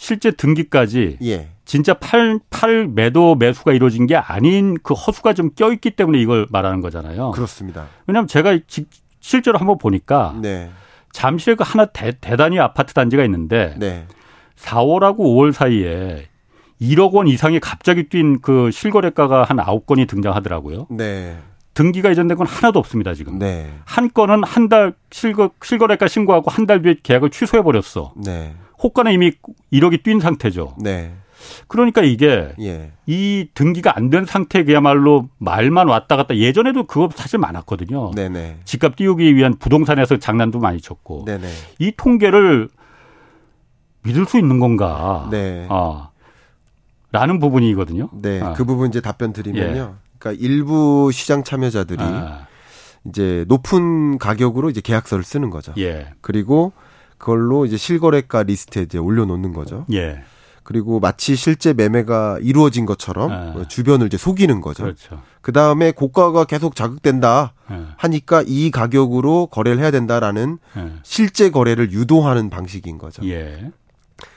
실제 등기까지 예. 진짜 팔, 팔 매도 매수가 이루어진 게 아닌 그 허수가 좀 껴있기 때문에 이걸 말하는 거잖아요. 그렇습니다. 왜냐하면 제가 지, 실제로 한번 보니까 네. 잠실에 그 하나 대, 단히 아파트 단지가 있는데 네. 4월하고 5월 사이에 1억 원 이상이 갑자기 뛴 그 실거래가가 한 9건이 등장하더라고요. 네. 등기가 이전된 건 하나도 없습니다, 지금. 네. 한 건은 한 달 실거, 실거래가 신고하고 한 달 뒤에 계약을 취소해 버렸어. 네. 호가는 이미 1억이 뛴 상태죠. 네. 그러니까 이게 예. 이 등기가 안 된 상태 그야말로 말만 왔다 갔다 예전에도 그거 사실 많았거든요. 네네. 집값 띄우기 위한 부동산에서 장난도 많이 쳤고 네네. 이 통계를 믿을 수 있는 건가? 네. 아, 라는 부분이거든요. 네, 아. 그 부분 이제 답변 드리면요. 예. 그러니까 일부 시장 참여자들이 아. 이제 높은 가격으로 이제 계약서를 쓰는 거죠. 예. 그리고 그걸로 이제 실거래가 리스트에 이제 올려놓는 거죠. 예. 그리고 마치 실제 매매가 이루어진 것처럼 아. 주변을 이제 속이는 거죠. 그렇죠. 그 다음에 고가가 계속 자극된다 예. 하니까 이 가격으로 거래를 해야 된다라는 예. 실제 거래를 유도하는 방식인 거죠. 예.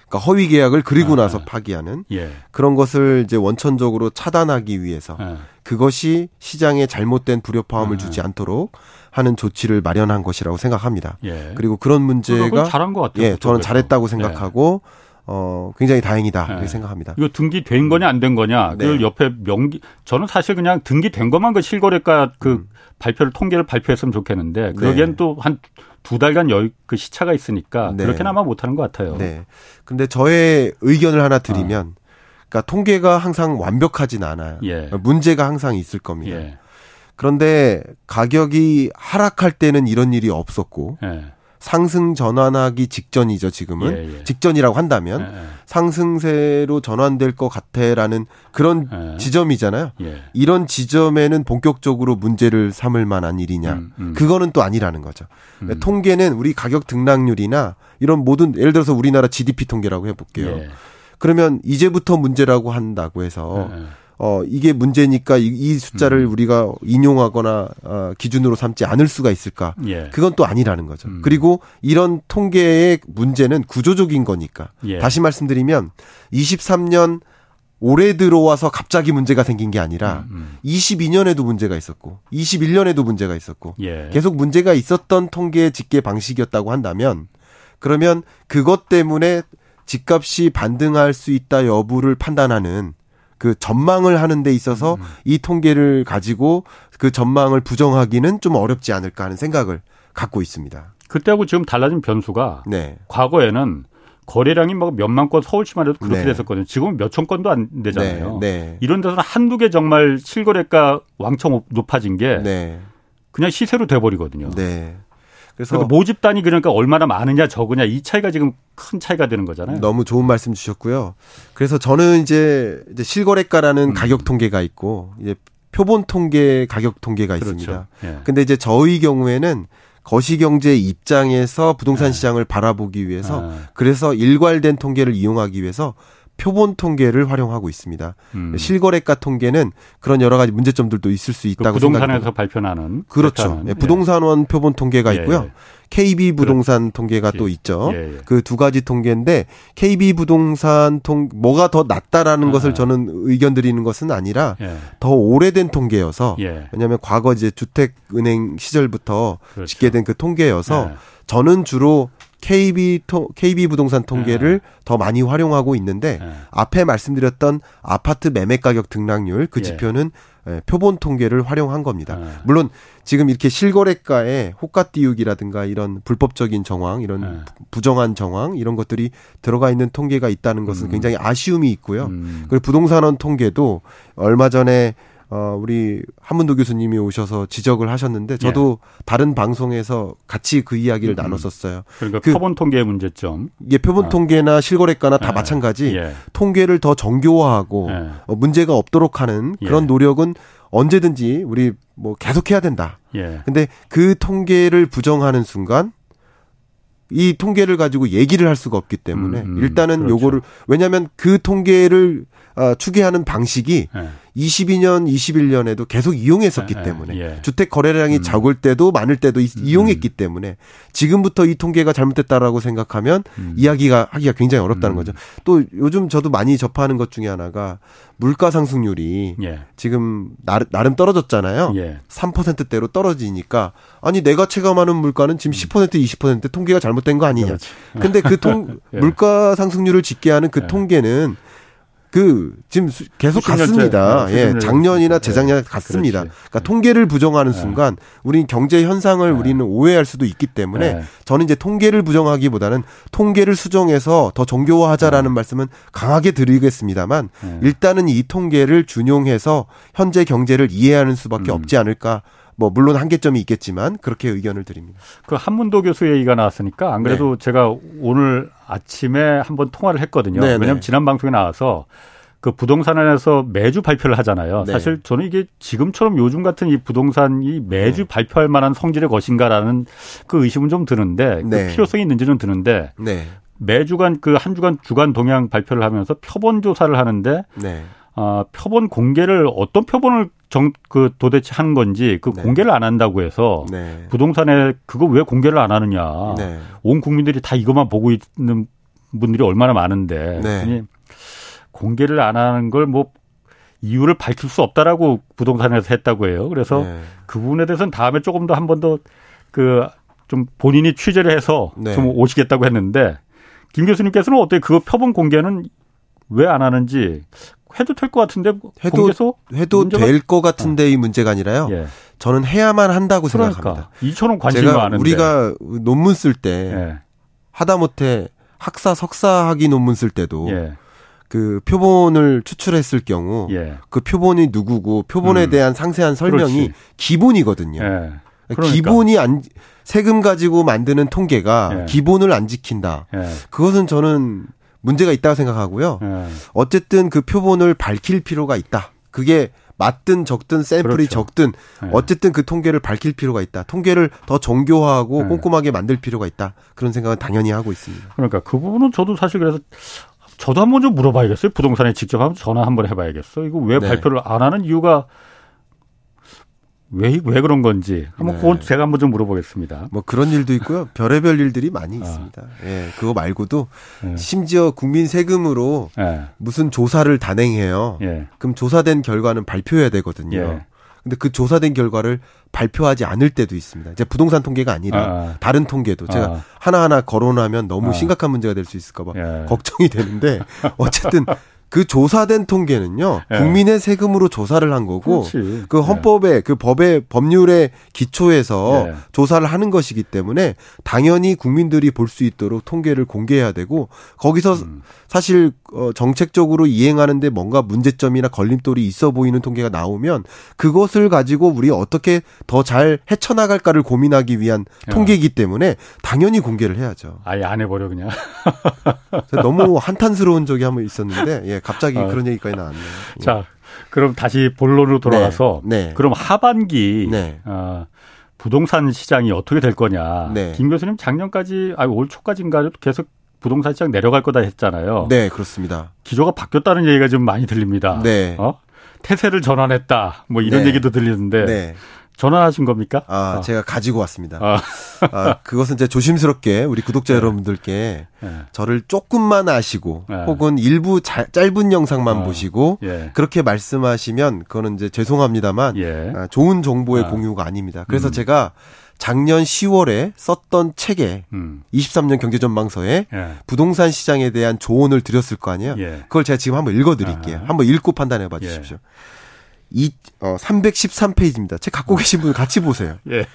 그러니까 허위 계약을 그리고 아. 나서 파기하는 예. 그런 것을 이제 원천적으로 차단하기 위해서 예. 그것이 시장에 잘못된 불협화음을 아. 주지 않도록 하는 조치를 마련한 것이라고 생각합니다. 예. 그리고 그런 문제가 잘한 것 같아요. 예, 저는 잘했다고 생각하고 어, 굉장히 다행이다. 이렇게 네. 생각합니다. 이거 등기된 거냐, 안 된 거냐. 네. 그 옆에 명기, 저는 사실 그냥 등기된 것만 그 실거래가 그 음. 발표를, 통계를 발표했으면 좋겠는데, 그러기엔 네. 또한 두 달간 여, 그 시차가 있으니까 네. 그렇게는 아마 못하는 것 같아요. 네. 근데 저의 의견을 하나 드리면, 어. 그러니까 통계가 항상 완벽하진 않아요. 예. 문제가 항상 있을 겁니다. 예. 그런데 가격이 하락할 때는 이런 일이 없었고, 예. 상승 전환하기 직전이죠, 지금은. 예, 예. 직전이라고 한다면 예, 예. 상승세로 전환될 것 같아라는 그런 예. 지점이잖아요. 예. 이런 지점에는 본격적으로 문제를 삼을 만한 일이냐. 음, 음. 그거는 또 아니라는 거죠. 음. 통계는 우리 가격 등락률이나 이런 모든 예를 들어서 우리나라 GDP 통계라고 해 볼게요. 그러면 이제부터 문제라고 한다고 해서 어, 이게 문제니까 이, 이 숫자를 음. 우리가 인용하거나 어, 기준으로 삼지 않을 수가 있을까? 예. 그건 또 아니라는 거죠. 음. 그리고 이런 통계의 문제는 구조적인 거니까. 예. 다시 말씀드리면 23년 올해 들어와서 갑자기 문제가 생긴 게 아니라 음, 음. 22년에도 문제가 있었고 21년에도 문제가 있었고 예. 계속 문제가 있었던 통계 집계 방식이었다고 한다면 그러면 그것 때문에 집값이 반등할 수 있다 여부를 판단하는 그 전망을 하는 데 있어서 음. 이 통계를 가지고 그 전망을 부정하기는 좀 어렵지 않을까 하는 생각을 갖고 있습니다. 그때하고 지금 달라진 변수가 네. 과거에는 거래량이 막 몇만 건 서울시만 해도 그렇게 네. 됐었거든요. 지금은 몇천 건도 안 되잖아요. 네. 네. 이런 데서는 한두 개 정말 실거래가 왕창 높아진 게 네. 그냥 시세로 돼버리거든요. 네. 그래서 그러니까 모집단이 그러니까 얼마나 많으냐 적으냐 이 차이가 지금 큰 차이가 되는 거잖아요. 너무 좋은 말씀 주셨고요. 그래서 저는 이제, 이제 실거래가라는 음. 가격 통계가 있고 이제 표본 통계 가격 통계가 그렇죠. 있습니다. 예. 근데 이제 저희 경우에는 거시경제 입장에서 부동산 네. 시장을 바라보기 위해서 네. 그래서 일괄된 통계를 이용하기 위해서 표본 통계를 활용하고 있습니다. 음. 실거래가 통계는 그런 여러 가지 문제점들도 있을 수 있다고 그 부동산에서 발표하는 그렇죠. 예, 부동산원 표본 통계가 예, 있고요. 예. KB 부동산 통계가 또 있죠. 예, 예. 그두 가지 통계인데 KB 부동산 통 뭐가 더 낫다라는 아. 것을 저는 의견 드리는 것은 아니라 예. 더 오래된 통계여서 예. 왜냐하면 과거 이제 주택 은행 시절부터 그렇죠. 집계된 그 통계여서 예. 저는 주로 KB 토, KB 부동산 통계를 네. 더 많이 활용하고 있는데 네. 앞에 말씀드렸던 아파트 매매 가격 등락률 그 예. 지표는 예. 표본 통계를 활용한 겁니다. 네. 물론 지금 이렇게 실거래가에 호가 띄우기라든가 이런 불법적인 정황, 이런 네. 부정한 정황 이런 것들이 들어가 있는 통계가 있다는 것은 음. 굉장히 아쉬움이 있고요. 음. 그리고 부동산원 통계도 얼마 전에 어, 우리 한문도 교수님이 오셔서 지적을 하셨는데 저도 예. 다른 방송에서 같이 그 이야기를 음. 나눴었어요. 그러니까 그, 표본 통계의 문제점. 이게 표본 아. 통계나 실거래가나 다 예. 마찬가지. 예. 통계를 더 정교화하고 예. 어, 문제가 없도록 하는 예. 그런 노력은 언제든지 우리 뭐 계속해야 된다. 예. 근데 그 통계를 부정하는 순간 이 통계를 가지고 얘기를 할 수가 없기 때문에 음, 음, 일단은 그렇죠. 요거를 왜냐하면 그 통계를 어, 추계하는 방식이 네. 22년, 21년에도 계속 이용했었기 네, 때문에 예. 주택 거래량이 음. 적을 때도 많을 때도 음. 이용했기 때문에 지금부터 이 통계가 잘못됐다라고 생각하면 음. 이야기가 하기가 굉장히 어렵다는 음. 거죠. 또 요즘 저도 많이 접하는 것 중에 하나가 물가 상승률이 예. 지금 나름, 떨어졌잖아요. 예. 3%대로 떨어지니까 아니 내가 체감하는 물가는 지금 10% 20% 통계가 잘못된 거 아니냐. 그렇지. 근데 그 통, 예. 물가 상승률을 집계하는 그 예. 통계는 그 지금 계속 갔습니다. 예, 작년이나 재작년 에 갔습니다. 그렇지. 그러니까 통계를 부정하는 네. 순간 우리 경제 현상을 네. 우리는 오해할 수도 있기 때문에 네. 저는 이제 통계를 부정하기보다는 통계를 수정해서 더 정교화하자라는 네. 말씀은 강하게 드리겠습니다만 네. 일단은 이 통계를 준용해서 현재 경제를 이해하는 수밖에 음. 없지 않을까 뭐 물론 한계점이 있겠지만 그렇게 의견을 드립니다. 그 한문도 교수 얘기가 나왔으니까 안 그래도 네. 제가 오늘 아침에 한번 통화를 했거든요. 네, 왜냐하면 네. 지난 방송에 나와서 그 부동산에서 매주 발표를 하잖아요. 네. 사실 저는 이게 지금처럼 요즘 같은 이 부동산이 매주 네. 발표할 만한 성질의 것인가라는 그 의심은 좀 드는데 그 네. 필요성이 있는지는 드는데 네. 매주간 그 한 주간 주간 동향 발표를 하면서 표본 조사를 하는데 네. 아, 표본 공개를 어떤 표본을 정, 그 도대체 한 건지 그 네. 공개를 안 한다고 해서 네. 부동산에 그거 왜 공개를 안 하느냐. 네. 온 국민들이 다 이것만 보고 있는 분들이 얼마나 많은데. 네. 공개를 안 하는 걸 뭐 이유를 밝힐 수 없다라고 부동산에서 했다고 해요. 그래서 네. 그 부분에 대해서는 다음에 조금 더 한 번 더 그 좀 본인이 취재를 해서 네. 좀 오시겠다고 했는데 김 교수님께서는 어떻게 그 표본 공개는 왜 안 하는지 해도 될 것 같은데 해도 해도 될 것 같은데 이 문제가 아니라요. 예. 저는 해야만 한다고 그러니까. 생각합니다. 2천 원 관심이 제가 많은데. 우리가 논문 쓸때 예. 하다못해 학사 석사 학위 논문 쓸 때도 예. 그 표본을 추출했을 경우 예. 그 표본이 누구고 표본에 음. 대한 상세한 설명이 그렇지. 기본이거든요. 예. 그러니까. 기본이 안 세금 가지고 만드는 통계가 예. 기본을 안 지킨다. 예. 그것은 저는 문제가 있다고 생각하고요. 예. 어쨌든 그 표본을 밝힐 필요가 있다. 그게 맞든 적든 샘플이 그렇죠. 적든 네. 어쨌든 그 통계를 밝힐 필요가 있다. 통계를 더 정교화하고 네. 꼼꼼하게 만들 필요가 있다. 그런 생각은 당연히 하고 있습니다. 그러니까 그 부분은 저도 사실 그래서 저도 한번 좀 물어봐야겠어요. 부동산에 직접 한번 전화 한번 해봐야겠어. 이거 왜 네. 발표를 안 하는 이유가 왜, 왜 그런 건지 한번 네. 그건 제가 한번 좀 물어보겠습니다. 뭐 그런 일도 있고요. 별의별 일들이 많이 아. 있습니다. 예, 그거 말고도 네. 심지어 국민 세금으로 네. 무슨 조사를 단행해요. 예. 그럼 조사된 결과는 발표해야 되거든요. 예. 근데 그 조사된 결과를 발표하지 않을 때도 있습니다. 이제 부동산 통계가 아니라 아. 다른 통계도 제가 아. 하나하나 거론하면 너무 아. 심각한 문제가 될 수 있을까 봐 예. 걱정이 되는데 어쨌든 그 조사된 통계는요 예. 국민의 세금으로 조사를 한 거고 그렇지. 그 헌법에 예. 그 법의 법률의 기초에서 예. 조사를 하는 것이기 때문에 당연히 국민들이 볼 수 있도록 통계를 공개해야 되고 거기서 음. 사실 어 정책적으로 이행하는데 뭔가 문제점이나 걸림돌이 있어 보이는 통계가 나오면 그것을 가지고 우리 어떻게 더 잘 헤쳐나갈까를 고민하기 위한 통계이기 때문에 당연히 공개를 해야죠. 아예 안 해버려 그냥. 너무 한탄스러운 적이 한 번 있었는데 예 갑자기 어. 그런 얘기까지 나왔네요. 자 그럼 다시 본론으로 돌아가서 네. 네. 그럼 하반기 네. 어, 부동산 시장이 어떻게 될 거냐. 네. 김 교수님 작년까지 아니 올 초까지인가 계속 부동산 시장 내려갈 거다 했잖아요. 네, 그렇습니다. 기조가 바뀌었다는 얘기가 좀 많이 들립니다. 네. 어? 태세를 전환했다. 뭐 이런 네. 얘기도 들리는데 네. 전환하신 겁니까? 아, 어. 제가 가지고 왔습니다. 아. 아, 그것은 이제 조심스럽게 우리 구독자 네. 여러분들께 네. 저를 조금만 아시고 네. 혹은 일부 자, 짧은 영상만 어. 보시고 예. 그렇게 말씀하시면 그거는 이제 죄송합니다만 예. 아, 좋은 정보의 아. 공유가 아닙니다. 그래서 음. 제가 작년 10월에 썼던 책에 음. 23년 경제전망서에 예. 부동산 시장에 대한 조언을 드렸을 거 아니에요. 예. 그걸 제가 지금 한번 읽어드릴게요. 아. 한번 읽고 판단해 봐 주십시오. 이, 어, 313페이지입니다. 책 갖고 계신 분 같이 보세요. 예.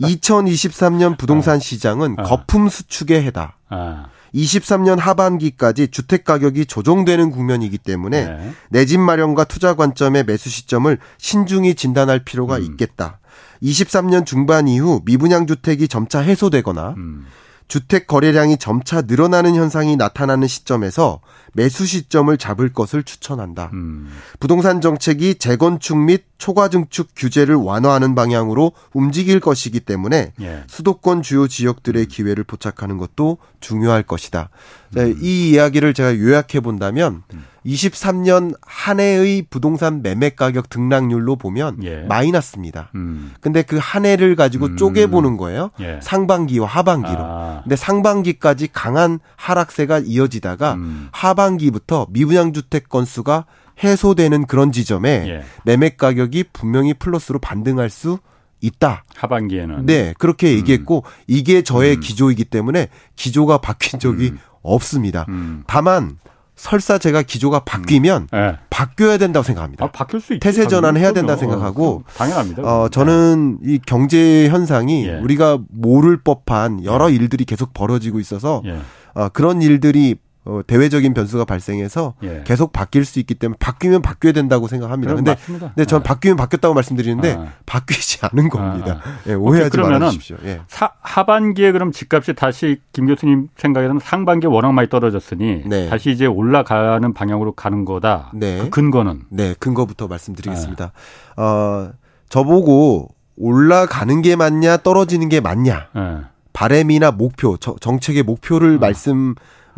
2023년 부동산 아. 시장은 아. 거품 수축의 해다. 아. 23년 하반기까지 주택 가격이 조정되는 국면이기 때문에 네. 내집 마련과 투자 관점의 매수 시점을 신중히 진단할 필요가 음. 있겠다. 23년 중반 이후 미분양 주택이 점차 해소되거나 음. 주택 거래량이 점차 늘어나는 현상이 나타나는 시점에서 매수 시점을 잡을 것을 추천한다. 음. 부동산 정책이 재건축 및 초과 증축 규제를 완화하는 방향으로 움직일 것이기 때문에 예. 수도권 주요 지역들의 음. 기회를 포착하는 것도 중요할 것이다. 음. 이 이야기를 제가 요약해 본다면 음. 23년 한 해의 부동산 매매 가격 등락률로 보면 예. 마이너스입니다. 음. 근데 그 한 해를 가지고 음. 쪼개 보는 거예요. 예. 상반기와 하반기로. 아. 근데 상반기까지 강한 하락세가 이어지다가 음. 하반기 부터 미분양 주택 건수가 해소되는 그런 지점에 예. 매매 가격이 분명히 플러스로 반등할 수 있다. 하반기에는. 네, 그렇게 얘기했고 음. 이게 저의 음. 기조이기 때문에 기조가 바뀐 적이 음. 없습니다. 음. 다만 설사 제가 기조가 바뀌면 네. 바뀌어야 된다고 생각합니다. 아, 바뀔 수 있죠. 태세 전환해야 된다 고 생각하고 당연합니다. 어, 저는 이 경제 현상이 예. 우리가 모를 법한 여러 예. 일들이 계속 벌어지고 있어서 예. 어, 그런 일들이 어, 대외적인 변수가 발생해서 예. 계속 바뀔 수 있기 때문에 바뀌면 바뀌어야 된다고 생각합니다. 근데, 맞습니다. 근데 전 네. 바뀌면 바뀌었다고 말씀드리는데 아. 바뀌지 않은 겁니다. 아. 예, 오해하지 말아주십시오. 예. 사, 하반기에 그럼 집값이 다시 김 교수님 생각에는 상반기에 워낙 많이 떨어졌으니 네. 다시 이제 올라가는 방향으로 가는 거다. 네. 그 근거는? 네, 근거부터 말씀드리겠습니다. 아. 어, 저보고 올라가는 게 맞냐 떨어지는 게 맞냐 네. 바램이나 목표 정책의 목표를 어.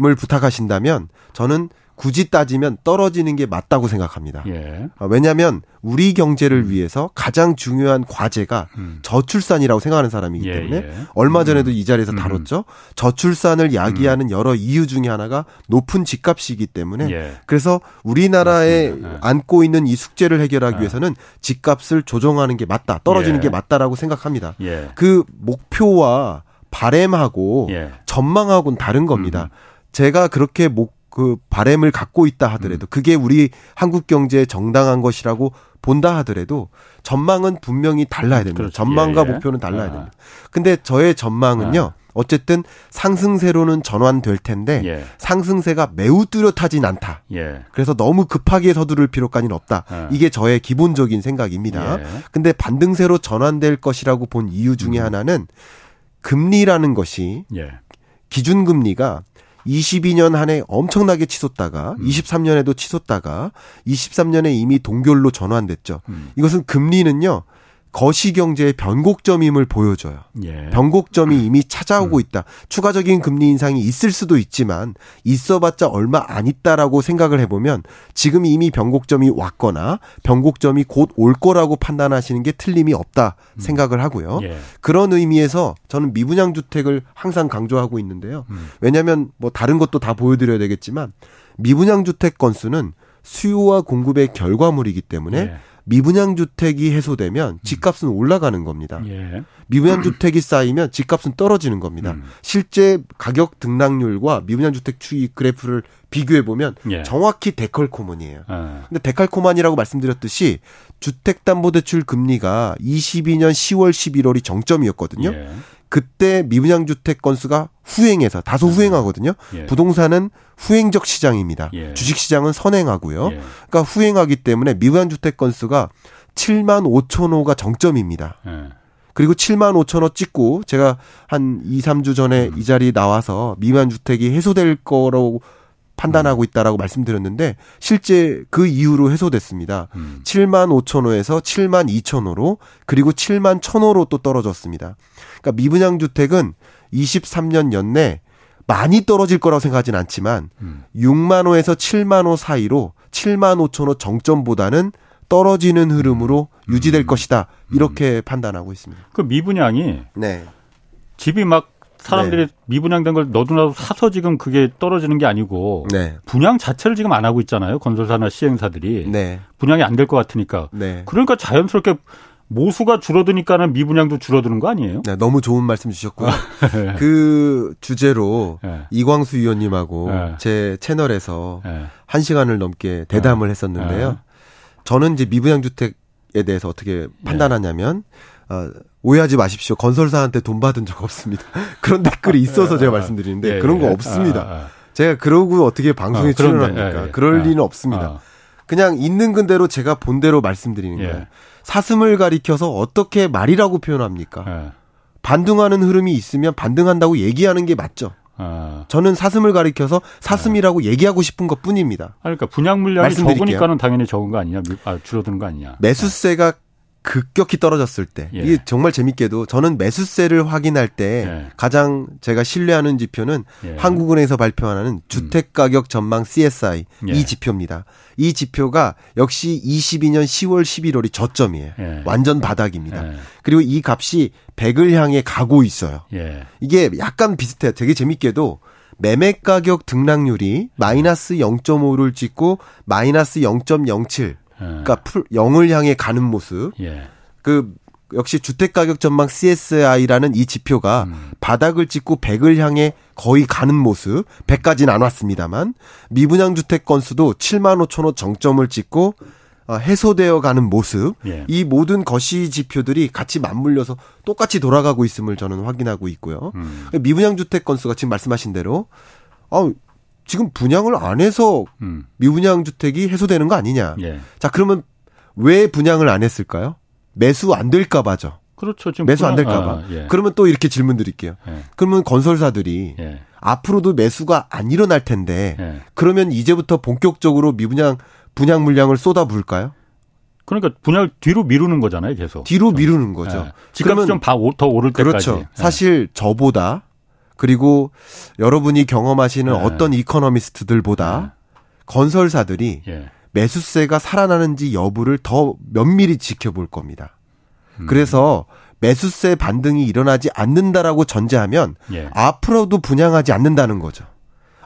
말씀 을 부탁하신다면 저는 굳이 따지면 떨어지는 게 맞다고 생각합니다. 예. 어, 왜냐하면 우리 경제를 음. 위해서 가장 중요한 과제가 음. 저출산이라고 생각하는 사람이기 예, 때문에 예. 얼마 전에도 음. 이 자리에서 음. 다뤘죠. 저출산을 야기하는 음. 여러 이유 중에 하나가 높은 집값이기 때문에 예. 그래서 우리나라에 예. 안고 있는 이 숙제를 해결하기 예. 위해서는 집값을 조정하는 게 맞다, 떨어지는 게 맞다라고 생각합니다. 그 목표와 바램하고 전망하고는 다른 겁니다. 제가 그렇게 목그 바램을 갖고 있다 하더라도 음. 그게 우리 한국 경제에 정당한 것이라고 본다 하더라도 전망은 분명히 달라야 됩니다. 그렇죠. 전망과 예, 예. 목표는 달라야 아. 됩니다. 근데 저의 전망은요. 아. 어쨌든 상승세로는 전환될 텐데 예. 상승세가 매우 뚜렷하진 않다. 예. 그래서 너무 급하게 서두를 필요까지는 없다. 아. 이게 저의 기본적인 생각입니다. 예. 근데 반등세로 전환될 것이라고 본 이유 중에 음. 하나는 금리라는 것이 예. 기준금리가 22년 한 해 엄청나게 치솟다가 음. 23년에도 치솟다가 23년에 이미 동결로 전환됐죠. 음. 이것은 금리는요. 거시경제의 변곡점임을 보여줘요. 예. 변곡점이 이미 찾아오고 음. 있다. 추가적인 금리 인상이 있을 수도 있지만 있어봤자 얼마 안 있다라고 생각을 해보면 지금 이미 변곡점이 왔거나 변곡점이 곧 올 거라고 판단하시는 게 틀림이 없다 음. 생각을 하고요. 예. 그런 의미에서 저는 미분양 주택을 항상 강조하고 있는데요. 음. 왜냐하면 뭐 다른 것도 다 보여드려야 되겠지만 미분양 주택 건수는 수요와 공급의 결과물이기 때문에 예. 미분양 주택이 해소되면 음. 집값은 올라가는 겁니다. 예. 미분양 주택이 쌓이면 집값은 떨어지는 겁니다. 음. 실제 가격 등락률과 미분양 주택 추이 그래프를 비교해 보면 예. 정확히 데컬코먼이에요. 아. 근데 데칼코만이라고 말씀드렸듯이 주택담보대출 금리가 22년 10월 11월이 정점이었거든요. 예. 그때 미분양 주택 건수가 후행해서 다소 음. 후행하거든요. 예. 부동산은 후행적 시장입니다. 예. 주식 시장은 선행하고요. 예. 그러니까 후행하기 때문에 미분양 주택 건수가 7만 5천 호가 정점입니다. 예. 그리고 7만 5천 호 찍고 제가 한 2, 3주 전에 음. 이 자리에 나와서 미분양 주택이 해소될 거라고 판단하고 있다라고 말씀드렸는데 실제 그 이후로 해소됐습니다. 음. 7만 5천 호에서 7만 2천 호로 그리고 7만 1천 호로 또 떨어졌습니다. 그러니까 미분양 주택은 23년 연내 많이 떨어질 거라고 생각하진 않지만 음. 6만 호에서 7만 호 사이로 7만 5천 호 정점보다는 떨어지는 흐름으로 음. 유지될 것이다. 이렇게 음. 판단하고 있습니다. 그 미분양이 네. 집이 막 사람들이 네. 미분양된 걸 너도나도 사서 지금 그게 떨어지는 게 아니고 네. 분양 자체를 지금 안 하고 있잖아요. 건설사나 시행사들이 네. 분양이 안 될 것 같으니까. 네. 그러니까 자연스럽게 모수가 줄어드니까는 미분양도 줄어드는 거 아니에요? 네, 너무 좋은 말씀 주셨고요. 네. 그 주제로 네. 이광수 의원님하고 네. 제 채널에서 네. 한 시간을 넘게 대담을 네. 했었는데요. 저는 이제 미분양 주택에 대해서 어떻게 판단하냐면 어, 오해하지 마십시오. 건설사한테 돈 받은 적 없습니다. 그런 댓글이 있어서 제가 말씀드리는데 예, 예. 그런 거 없습니다. 아, 아. 제가 그러고 어떻게 방송에 아, 출연합니까? 예, 예. 그럴 아, 리는 없습니다. 아. 그냥 있는 근대로 제가 본 대로 말씀드리는 예. 거예요. 사슴을 가리켜서 어떻게 말이라고 표현합니까? 예. 반등하는 흐름이 있으면 반등한다고 얘기하는 게 맞죠. 아. 저는 사슴을 가리켜서 사슴이라고 얘기하고 싶은 것 뿐입니다. 그러니까 분양 물량이 적으니까는 당연히 적은 거 아니냐, 아, 줄어드는 거 아니냐. 매수세가 급격히 떨어졌을 때 예. 이게 정말 재밌게도 저는 매수세를 확인할 때 예. 가장 제가 신뢰하는 지표는 예. 한국은행에서 발표하는 음. 주택 가격 전망 CSI 이 예. 지표입니다. 이 지표가 역시 22년 10월 11월이 저점이에요. 예. 완전 바닥입니다. 예. 그리고 이 값이 100을 향해 가고 있어요. 이게 약간 비슷해요. 되게 재밌게도 매매 가격 등락률이 마이너스 0.5를 찍고 마이너스 0.07 그러니까 풀 0을 향해 가는 모습. 예. 그 역시 주택 가격 전망 CSI라는 이 지표가 음. 바닥을 찍고 100을 향해 거의 가는 모습. 100까지는 안 왔습니다만 미분양 주택 건수도 7만 5천 호 정점을 찍고 어, 해소되어 가는 모습. 예. 이 모든 거시 지표들이 같이 맞물려서 똑같이 돌아가고 있음을 저는 확인하고 있고요. 음. 미분양 주택 건수가 지금 말씀하신 대로 어 지금 분양을 안 해서 음. 미분양 주택이 해소되는 거 아니냐. 예. 자, 그러면 왜 분양을 안 했을까요? 매수 안 될까 봐죠. 그렇죠. 지금 매수 안 될까 봐. 아, 예. 그러면 또 이렇게 질문 드릴게요. 예. 그러면 건설사들이 예. 앞으로도 매수가 안 일어날 텐데 예. 그러면 이제부터 본격적으로 미분양 분양 물량을 쏟아 부을까요? 그러니까 분양을 뒤로 미루는 거잖아요, 계속. 뒤로 미루는 거죠. 예. 집값이 좀더 오를 때까지. 그렇죠. 사실 저보다 그리고 여러분이 경험하시는 네. 어떤 이코노미스트들보다 네. 건설사들이 예. 매수세가 살아나는지 여부를 더 면밀히 지켜볼 겁니다. 음. 그래서 매수세 반등이 일어나지 않는다라고 전제하면 예. 앞으로도 분양하지 않는다는 거죠.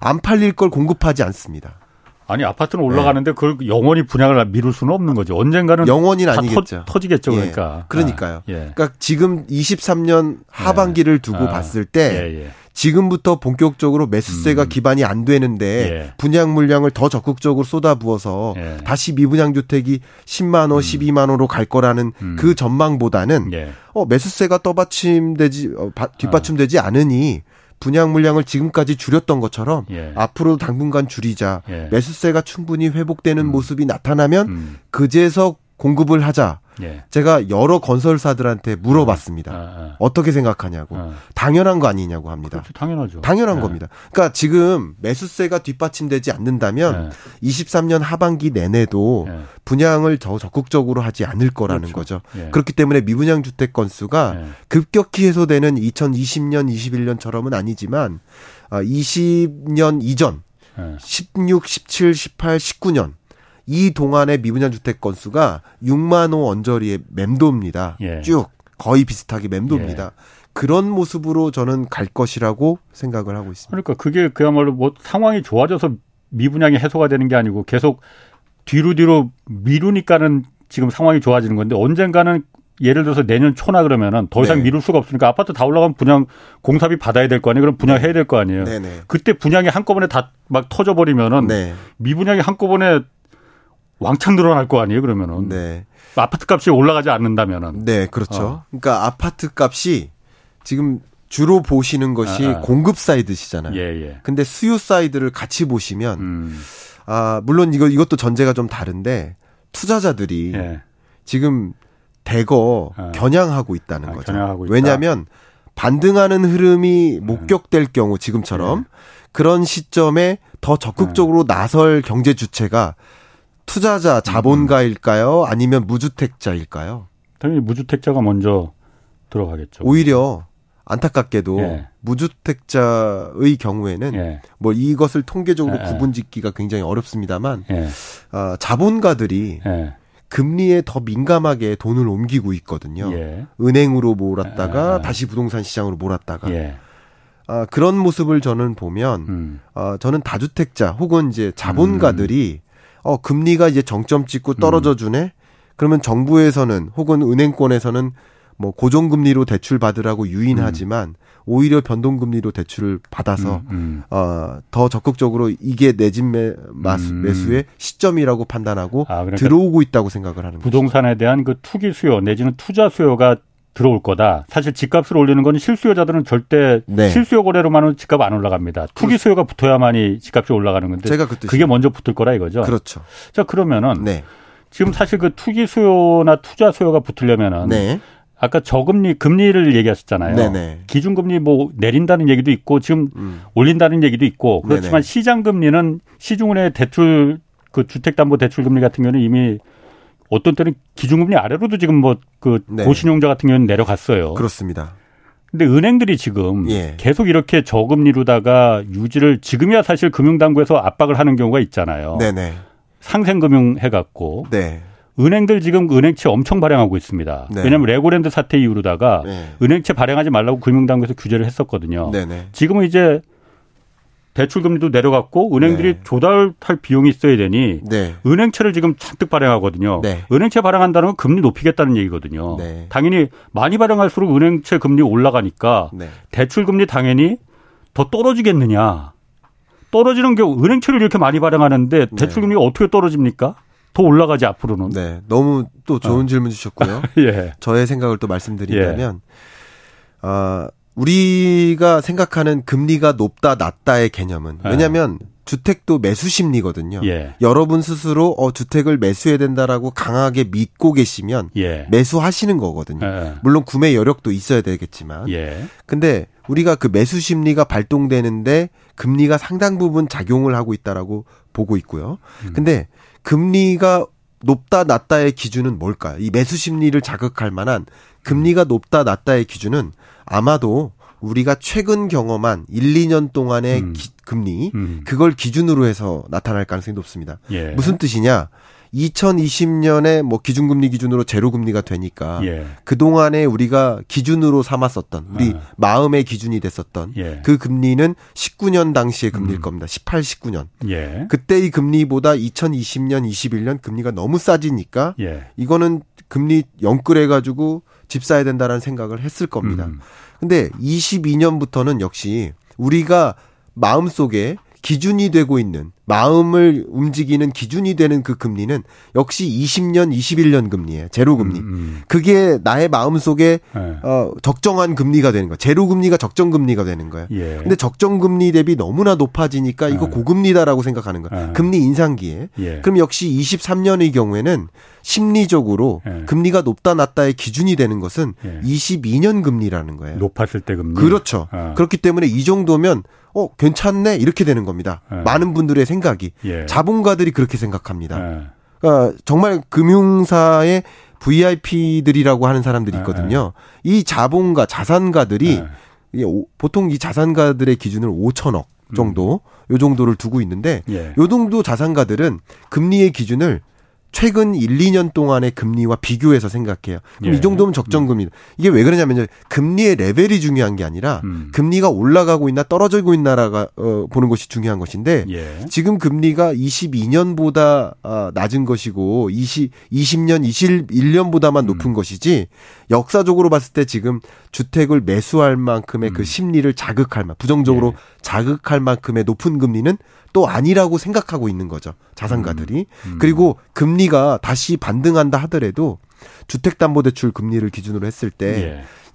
안 팔릴 걸 공급하지 않습니다. 아니 아파트는 올라가는데 네. 그걸 영원히 분양을 미룰 수는 없는 거죠. 언젠가는 영원히는 아니겠죠. 터, 지겠죠 예. 그러니까. 그러니까요. 아, 예. 그러니까 지금 23년 하반기를 두고 아. 봤을 때 예, 예. 지금부터 본격적으로 매수세가 음. 기반이 안 되는데 예. 분양 물량을 더 적극적으로 쏟아부어서 예. 다시 미분양 주택이 10만 원, 음. 12만 원으로 갈 거라는 음. 그 전망보다는 예. 어 매수세가 떠받침되지 어, 뒷받침되지 않으니 분양 물량을 지금까지 줄였던 것처럼 예. 앞으로도 당분간 줄이자 예. 매수세가 충분히 회복되는 음. 모습이 나타나면 음. 그제서 공급을 하자. 예. 제가 여러 건설사들한테 물어봤습니다. 아, 아, 아. 어떻게 생각하냐고. 아. 당연한 거 아니냐고 합니다. 그렇죠. 당연하죠. 당연한 예. 겁니다. 그러니까 지금 매수세가 뒷받침되지 않는다면 예. 23년 하반기 내내도 예. 분양을 더 적극적으로 하지 않을 거라는 그렇죠. 거죠. 예. 그렇기 때문에 미분양 주택 건수가 예. 급격히 해소되는 2020년, 21년처럼은 아니지만 20년 아, 이전 16, 17, 18, 19년 이 동안의 미분양 주택 건수가 6만 호 언저리의 맴도입니다. 예. 쭉 거의 비슷하게 맴도입니다. 예. 그런 모습으로 저는 갈 것이라고 생각을 하고 있습니다. 그러니까 그게 그야말로 뭐 상황이 좋아져서 미분양이 해소가 되는 게 아니고 계속 뒤로 뒤로 미루니까는 지금 상황이 좋아지는 건데 언젠가는 예를 들어서 내년 초나 그러면은 더 이상 네. 미룰 수가 없으니까 아파트 다 올라가면 분양 공사비 받아야 될 거 아니에요. 그럼 분양해야 될 거 아니에요. 네, 네. 그때 분양이 한꺼번에 다 막 터져 버리면은 네. 미분양이 한꺼번에 왕창 늘어날 거 아니에요, 그러면은. 네. 아파트 값이 올라가지 않는다면은. 네, 그렇죠. 어. 그러니까 아파트 값이 지금 주로 보시는 것이 아, 아. 공급 사이드시잖아요. 예, 예. 근데 수요 사이드를 같이 보시면 음. 아, 물론 이거 이것도 전제가 좀 다른데 투자자들이 예. 지금 대거 아. 겨냥하고 있다는 아, 거죠. 겨냥하고 왜냐하면 반등하는 흐름이 음. 목격될 경우 지금처럼 예. 그런 시점에 더 적극적으로 음. 나설 경제 주체가 투자자 자본가일까요? 아니면 무주택자일까요? 당연히 무주택자가 먼저 들어가겠죠. 오히려 안타깝게도 예. 무주택자의 경우에는 예. 뭐 이것을 통계적으로 예. 구분짓기가 굉장히 어렵습니다만 예. 어, 자본가들이 예. 금리에 더 민감하게 돈을 옮기고 있거든요. 예. 은행으로 몰았다가 다시 부동산 시장으로 몰았다가 아, 그런 모습을 저는 보면 음. 어, 저는 다주택자 혹은 이제 자본가들이 음. 어 금리가 이제 정점 찍고 떨어져 주네. 음. 그러면 정부에서는 혹은 은행권에서는 뭐 고정금리로 대출 받으라고 유인하지만 음. 오히려 변동금리로 대출을 받아서 음, 음. 어 더 적극적으로 이게 내 집 매, 음. 매수의 시점이라고 판단하고 아, 그러니까 들어오고 있다고 생각을 하는 부동산에 거죠. 대한 그 투기 수요 내지는 투자 수요가 들어올 거다. 사실 집값을 올리는 건 실수요자들은 절대 네. 실수요 거래로만은 집값 안 올라갑니다. 투기 수요가 붙어야만이 집값이 올라가는 건데 제가 그 그게 먼저 붙을 거라 이거죠. 그렇죠. 자 그러면은 네. 지금 사실 그 투기 수요나 투자 수요가 붙으려면은 네. 아까 저금리 금리를 얘기하셨잖아요. 네네. 네. 기준금리 뭐 내린다는 얘기도 있고 지금 음. 올린다는 얘기도 있고 그렇지만 네네. 시장 금리는 시중은행 대출 그 주택담보대출 금리 같은 경우는 이미 어떤 때는 기준금리 아래로도 지금 뭐그 네. 고신용자 같은 경우는 내려갔어요. 그렇습니다. 근데 은행들이 지금 예. 계속 이렇게 저금리로다가 유지를 지금이야 사실 금융당국에서 압박을 하는 경우가 있잖아요. 네네. 상생금융 해갖고. 네. 은행들 지금 은행채 엄청 발행하고 있습니다. 네. 왜냐하면 레고랜드 사태 이후로다가 네. 은행채 발행하지 말라고 금융당국에서 규제를 했었거든요. 지금은 이제 대출 금리도 내려갔고 은행들이 네. 조달할 비용이 있어야 되니 네. 은행채를 지금 잔뜩 발행하거든요. 네. 은행채 발행한다는 건 금리 높이겠다는 얘기거든요. 네. 당연히 많이 발행할수록 은행채 금리 올라가니까 네. 대출 금리 당연히 더 떨어지겠느냐. 떨어지는 경우 은행채를 이렇게 많이 발행하는데 네. 대출 금리가 어떻게 떨어집니까? 더 올라가지 앞으로는. 네, 너무 또 좋은 어. 질문 주셨고요. 예. 저의 생각을 또 말씀드리자면, 예. 어, 우리가 생각하는 금리가 높다 낮다의 개념은 네. 왜냐하면 주택도 매수 심리거든요. 예. 여러분 스스로 어 주택을 매수해야 된다라고 강하게 믿고 계시면 예. 매수하시는 거거든요. 예. 물론 구매 여력도 있어야 되겠지만. 예. 근데 우리가 그 매수 심리가 발동되는데 금리가 상당 부분 작용을 하고 있다라고 보고 있고요. 음. 근데 금리가 높다 낮다의 기준은 뭘까요? 이 매수 심리를 자극할 만한 금리가 높다 낮다의 기준은 아마도 우리가 최근 경험한 1, 2년 동안의 음. 기, 금리 음. 그걸 기준으로 해서 나타날 가능성이 높습니다. 예. 무슨 뜻이냐? 2020년에 뭐 기준금리 기준으로 제로금리가 되니까 예. 그동안에 우리가 기준으로 삼았었던 우리 아. 마음의 기준이 됐었던 예. 그 금리는 19년 당시의 금리일 음. 겁니다. 18, 19년. 예. 그때의 금리보다 2020년, 21년 금리가 너무 싸지니까 예. 이거는 금리 영끌해 가지고 집 사야 된다라는 생각을 했을 겁니다. 음. 근데 22년부터는 역시 우리가 마음속에 기준이 되고 있는 마음을 움직이는 기준이 되는 그 금리는 역시 20년, 21년 금리예요. 제로 금리. 음, 음. 그게 나의 마음 속에 네. 어, 적정한 금리가 되는 거예요. 제로 금리가 적정 금리가 되는 거예요. 예. 근데 적정 금리 대비 너무나 높아지니까 이거 네. 고금리다라고 생각하는 거예요. 네. 금리 인상기에. 예. 그럼 역시 23년의 경우에는 심리적으로 예. 금리가 높다 낮다의 기준이 되는 것은 예. 22년 금리라는 거예요. 높았을 때 금리. 그렇죠. 어. 그렇기 때문에 이 정도면 어 괜찮네 이렇게 되는 겁니다. 예. 많은 분들의 생각이 예. 자본가들이 그렇게 생각합니다. 예. 그러니까 정말 금융사의 VIP들이라고 하는 사람들이 있거든요. 이 자본가 자산가들이 보통 이 자산가들의 기준을 5천억 정도 음. 요 정도를 두고 있는데 요 정도 자산가들은 금리의 기준을 최근 1, 2년 동안의 금리와 비교해서 생각해요. 그럼 예. 이 정도면 적정금리. 이게 왜 그러냐면요. 금리의 레벨이 중요한 게 아니라 음. 금리가 올라가고 있나 떨어지고 있나라가 어, 보는 것이 중요한 것인데 예. 지금 금리가 22년보다 아, 낮은 것이고 20 20년 21년보다만 높은 음. 것이지 역사적으로 봤을 때 지금 주택을 매수할 만큼의 그 음. 그 심리를 자극할 만 부정적으로 예. 자극할 만큼의 높은 금리는 또 아니라고 생각하고 있는 거죠. 자산가들이. 음, 음. 그리고 금리가 다시 반등한다 하더라도 주택담보대출 금리를 기준으로 했을 때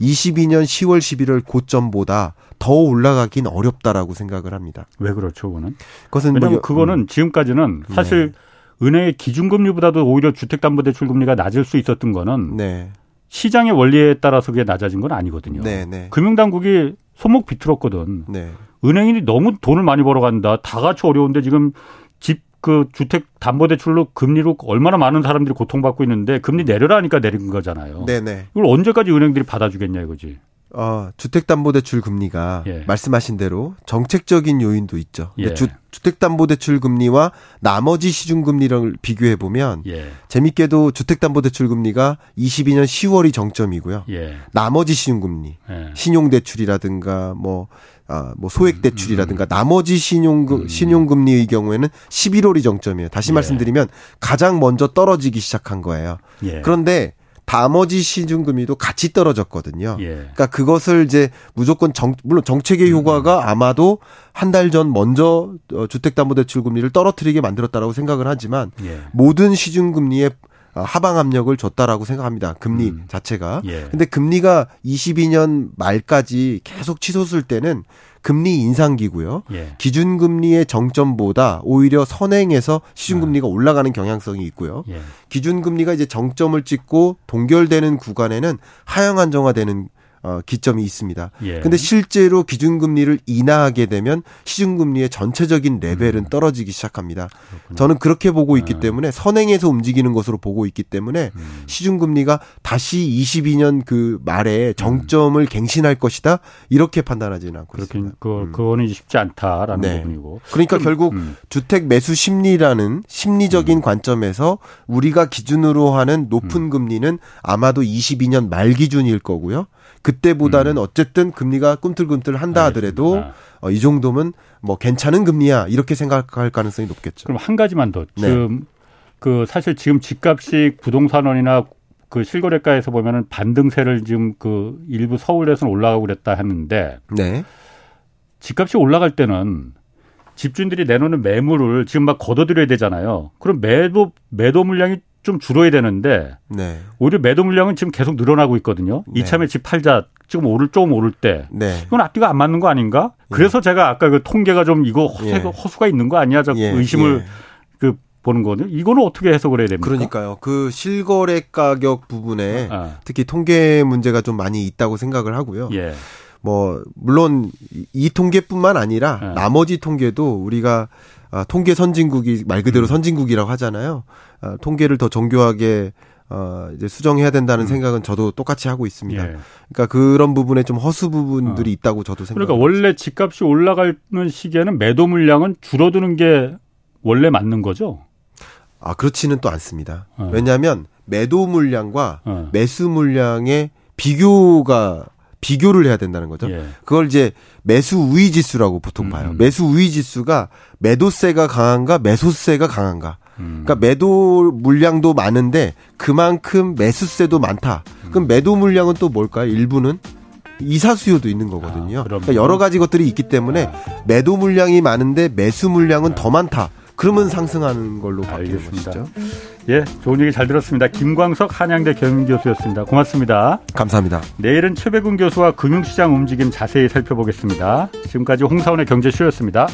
예. 22년 10월 11월 고점보다 더 올라가긴 어렵다라고 생각을 합니다. 왜 그렇죠, 그거는? 그것은 왜냐면 뭐, 그거는 음. 지금까지는 사실 네. 은행의 기준금리보다도 오히려 주택담보대출 금리가 낮을 수 있었던 거는 네. 시장의 원리에 따라서 그게 낮아진 건 아니거든요. 네, 네. 금융당국이 손목 비틀었거든. 네. 은행인이 너무 돈을 많이 벌어간다. 다 같이 어려운데 지금 집 그 주택 담보 대출로 금리로 얼마나 많은 사람들이 고통받고 있는데 금리 내려라니까 내린 거잖아요. 네네. 이걸 언제까지 은행들이 받아주겠냐 이거지. 어, 주택담보대출 금리가 예. 말씀하신 대로 정책적인 요인도 있죠. 예. 주, 주택담보대출 금리와 나머지 시중금리를 비교해 보면 예. 재밌게도 주택담보대출 금리가 22년 10월이 정점이고요. 예. 나머지 시중금리, 예. 신용대출이라든가 뭐 아, 뭐 소액 대출이라든가 음, 음. 나머지 신용금 음. 신용금리의 경우에는 11월이 정점이에요. 다시 예. 말씀드리면 가장 먼저 떨어지기 시작한 거예요. 예. 그런데 나머지 시중금리도 같이 떨어졌거든요. 예. 그러니까 그것을 이제 무조건 정 물론 정책의 음. 효과가 아마도 한 달 전 먼저 어, 주택담보대출 금리를 떨어뜨리게 만들었다라고 생각을 하지만 예. 모든 시중금리에 어, 하방 압력을 줬다라고 생각합니다. 금리 음. 자체가. 예. 근데 금리가 22년 말까지 계속 치솟을 때는 금리 인상기고요. 예. 기준금리의 정점보다 오히려 선행해서 시중금리가 아. 올라가는 경향성이 있고요. 예. 기준금리가 이제 정점을 찍고 동결되는 구간에는 하향 안정화되는 어, 기점이 있습니다. 예. 근데 실제로 기준금리를 인하하게 되면 시중금리의 전체적인 레벨은 음. 떨어지기 시작합니다. 그렇군요. 저는 그렇게 보고 있기 아. 때문에 선행해서 움직이는 것으로 보고 있기 때문에 음. 시중금리가 다시 22년 그 말에 정점을 음. 갱신할 것이다 이렇게 판단하지는 않고 있습니다. 그, 음. 그거는 쉽지 않다라는 네. 부분이고. 그러니까 그럼, 결국 음. 주택 매수 심리라는 심리적인 음. 관점에서 우리가 기준으로 하는 높은 금리는 아마도 22년 말 기준일 거고요. 그때보다는 음. 어쨌든 금리가 꿈틀꿈틀 한다 하더라도 어, 이 정도면 뭐 괜찮은 금리야 이렇게 생각할 가능성이 높겠죠. 그럼 한 가지만 더 네. 지금 그 사실 지금 집값이 부동산원이나 그 실거래가에서 보면은 반등세를 지금 그 일부 서울에서는 올라가고 그랬다 했는데 네. 집값이 올라갈 때는 집주인들이 내놓는 매물을 지금 막 걷어들여야 되잖아요. 그럼 매도 매도 물량이 좀 줄어야 되는데 네. 오히려 매도 물량은 지금 계속 늘어나고 있거든요. 네. 이참에 집 팔자 지금 오를 조금 오를 때 네. 이건 앞뒤가 안 맞는 거 아닌가? 예. 그래서 제가 아까 그 통계가 좀 이거 허수, 예. 허수가 있는 거 아니야? 저 예. 의심을 예. 그 보는 거거든요. 이거는 어떻게 해석을 해야 됩니까? 그러니까요. 그 실거래 가격 부분에 아. 특히 통계 문제가 좀 많이 있다고 생각을 하고요. 예. 뭐 물론 이 통계뿐만 아니라 예. 나머지 통계도 우리가 아, 통계 선진국이 말 그대로 음. 선진국이라고 하잖아요. 아, 통계를 더 정교하게 어, 이제 수정해야 된다는 음. 생각은 저도 똑같이 하고 있습니다. 예. 그러니까 그런 부분에 좀 허수 부분들이 어. 있다고 저도 생각합니다. 그러니까 원래 집값이 올라가는 시기에는 매도 물량은 줄어드는 게 원래 맞는 거죠? 아 그렇지는 또 않습니다. 어. 왜냐하면 매도 물량과 어. 매수 물량의 비교가 비교를 해야 된다는 거죠. 예. 그걸 이제 매수 우위 지수라고 보통 음, 봐요. 음. 매수 우위 지수가 매도세가 강한가 매수세가 강한가. 음. 그러니까 매도 물량도 많은데 그만큼 매수세도 많다. 그럼 음. 매도 물량은 또 뭘까요? 일부는 이사 수요도 있는 거거든요. 아, 그러니까 여러 가지 것들이 있기 때문에 매도 물량이 많은데 매수 물량은 더 많다. 그러면 상승하는 걸로 알겠습니다. 것이죠. 예, 좋은 얘기 잘 들었습니다. 김광석 한양대 경영교수였습니다. 고맙습니다. 감사합니다. 내일은 최백운 교수와 금융시장 움직임 자세히 살펴보겠습니다. 지금까지 홍사원의 경제쇼였습니다.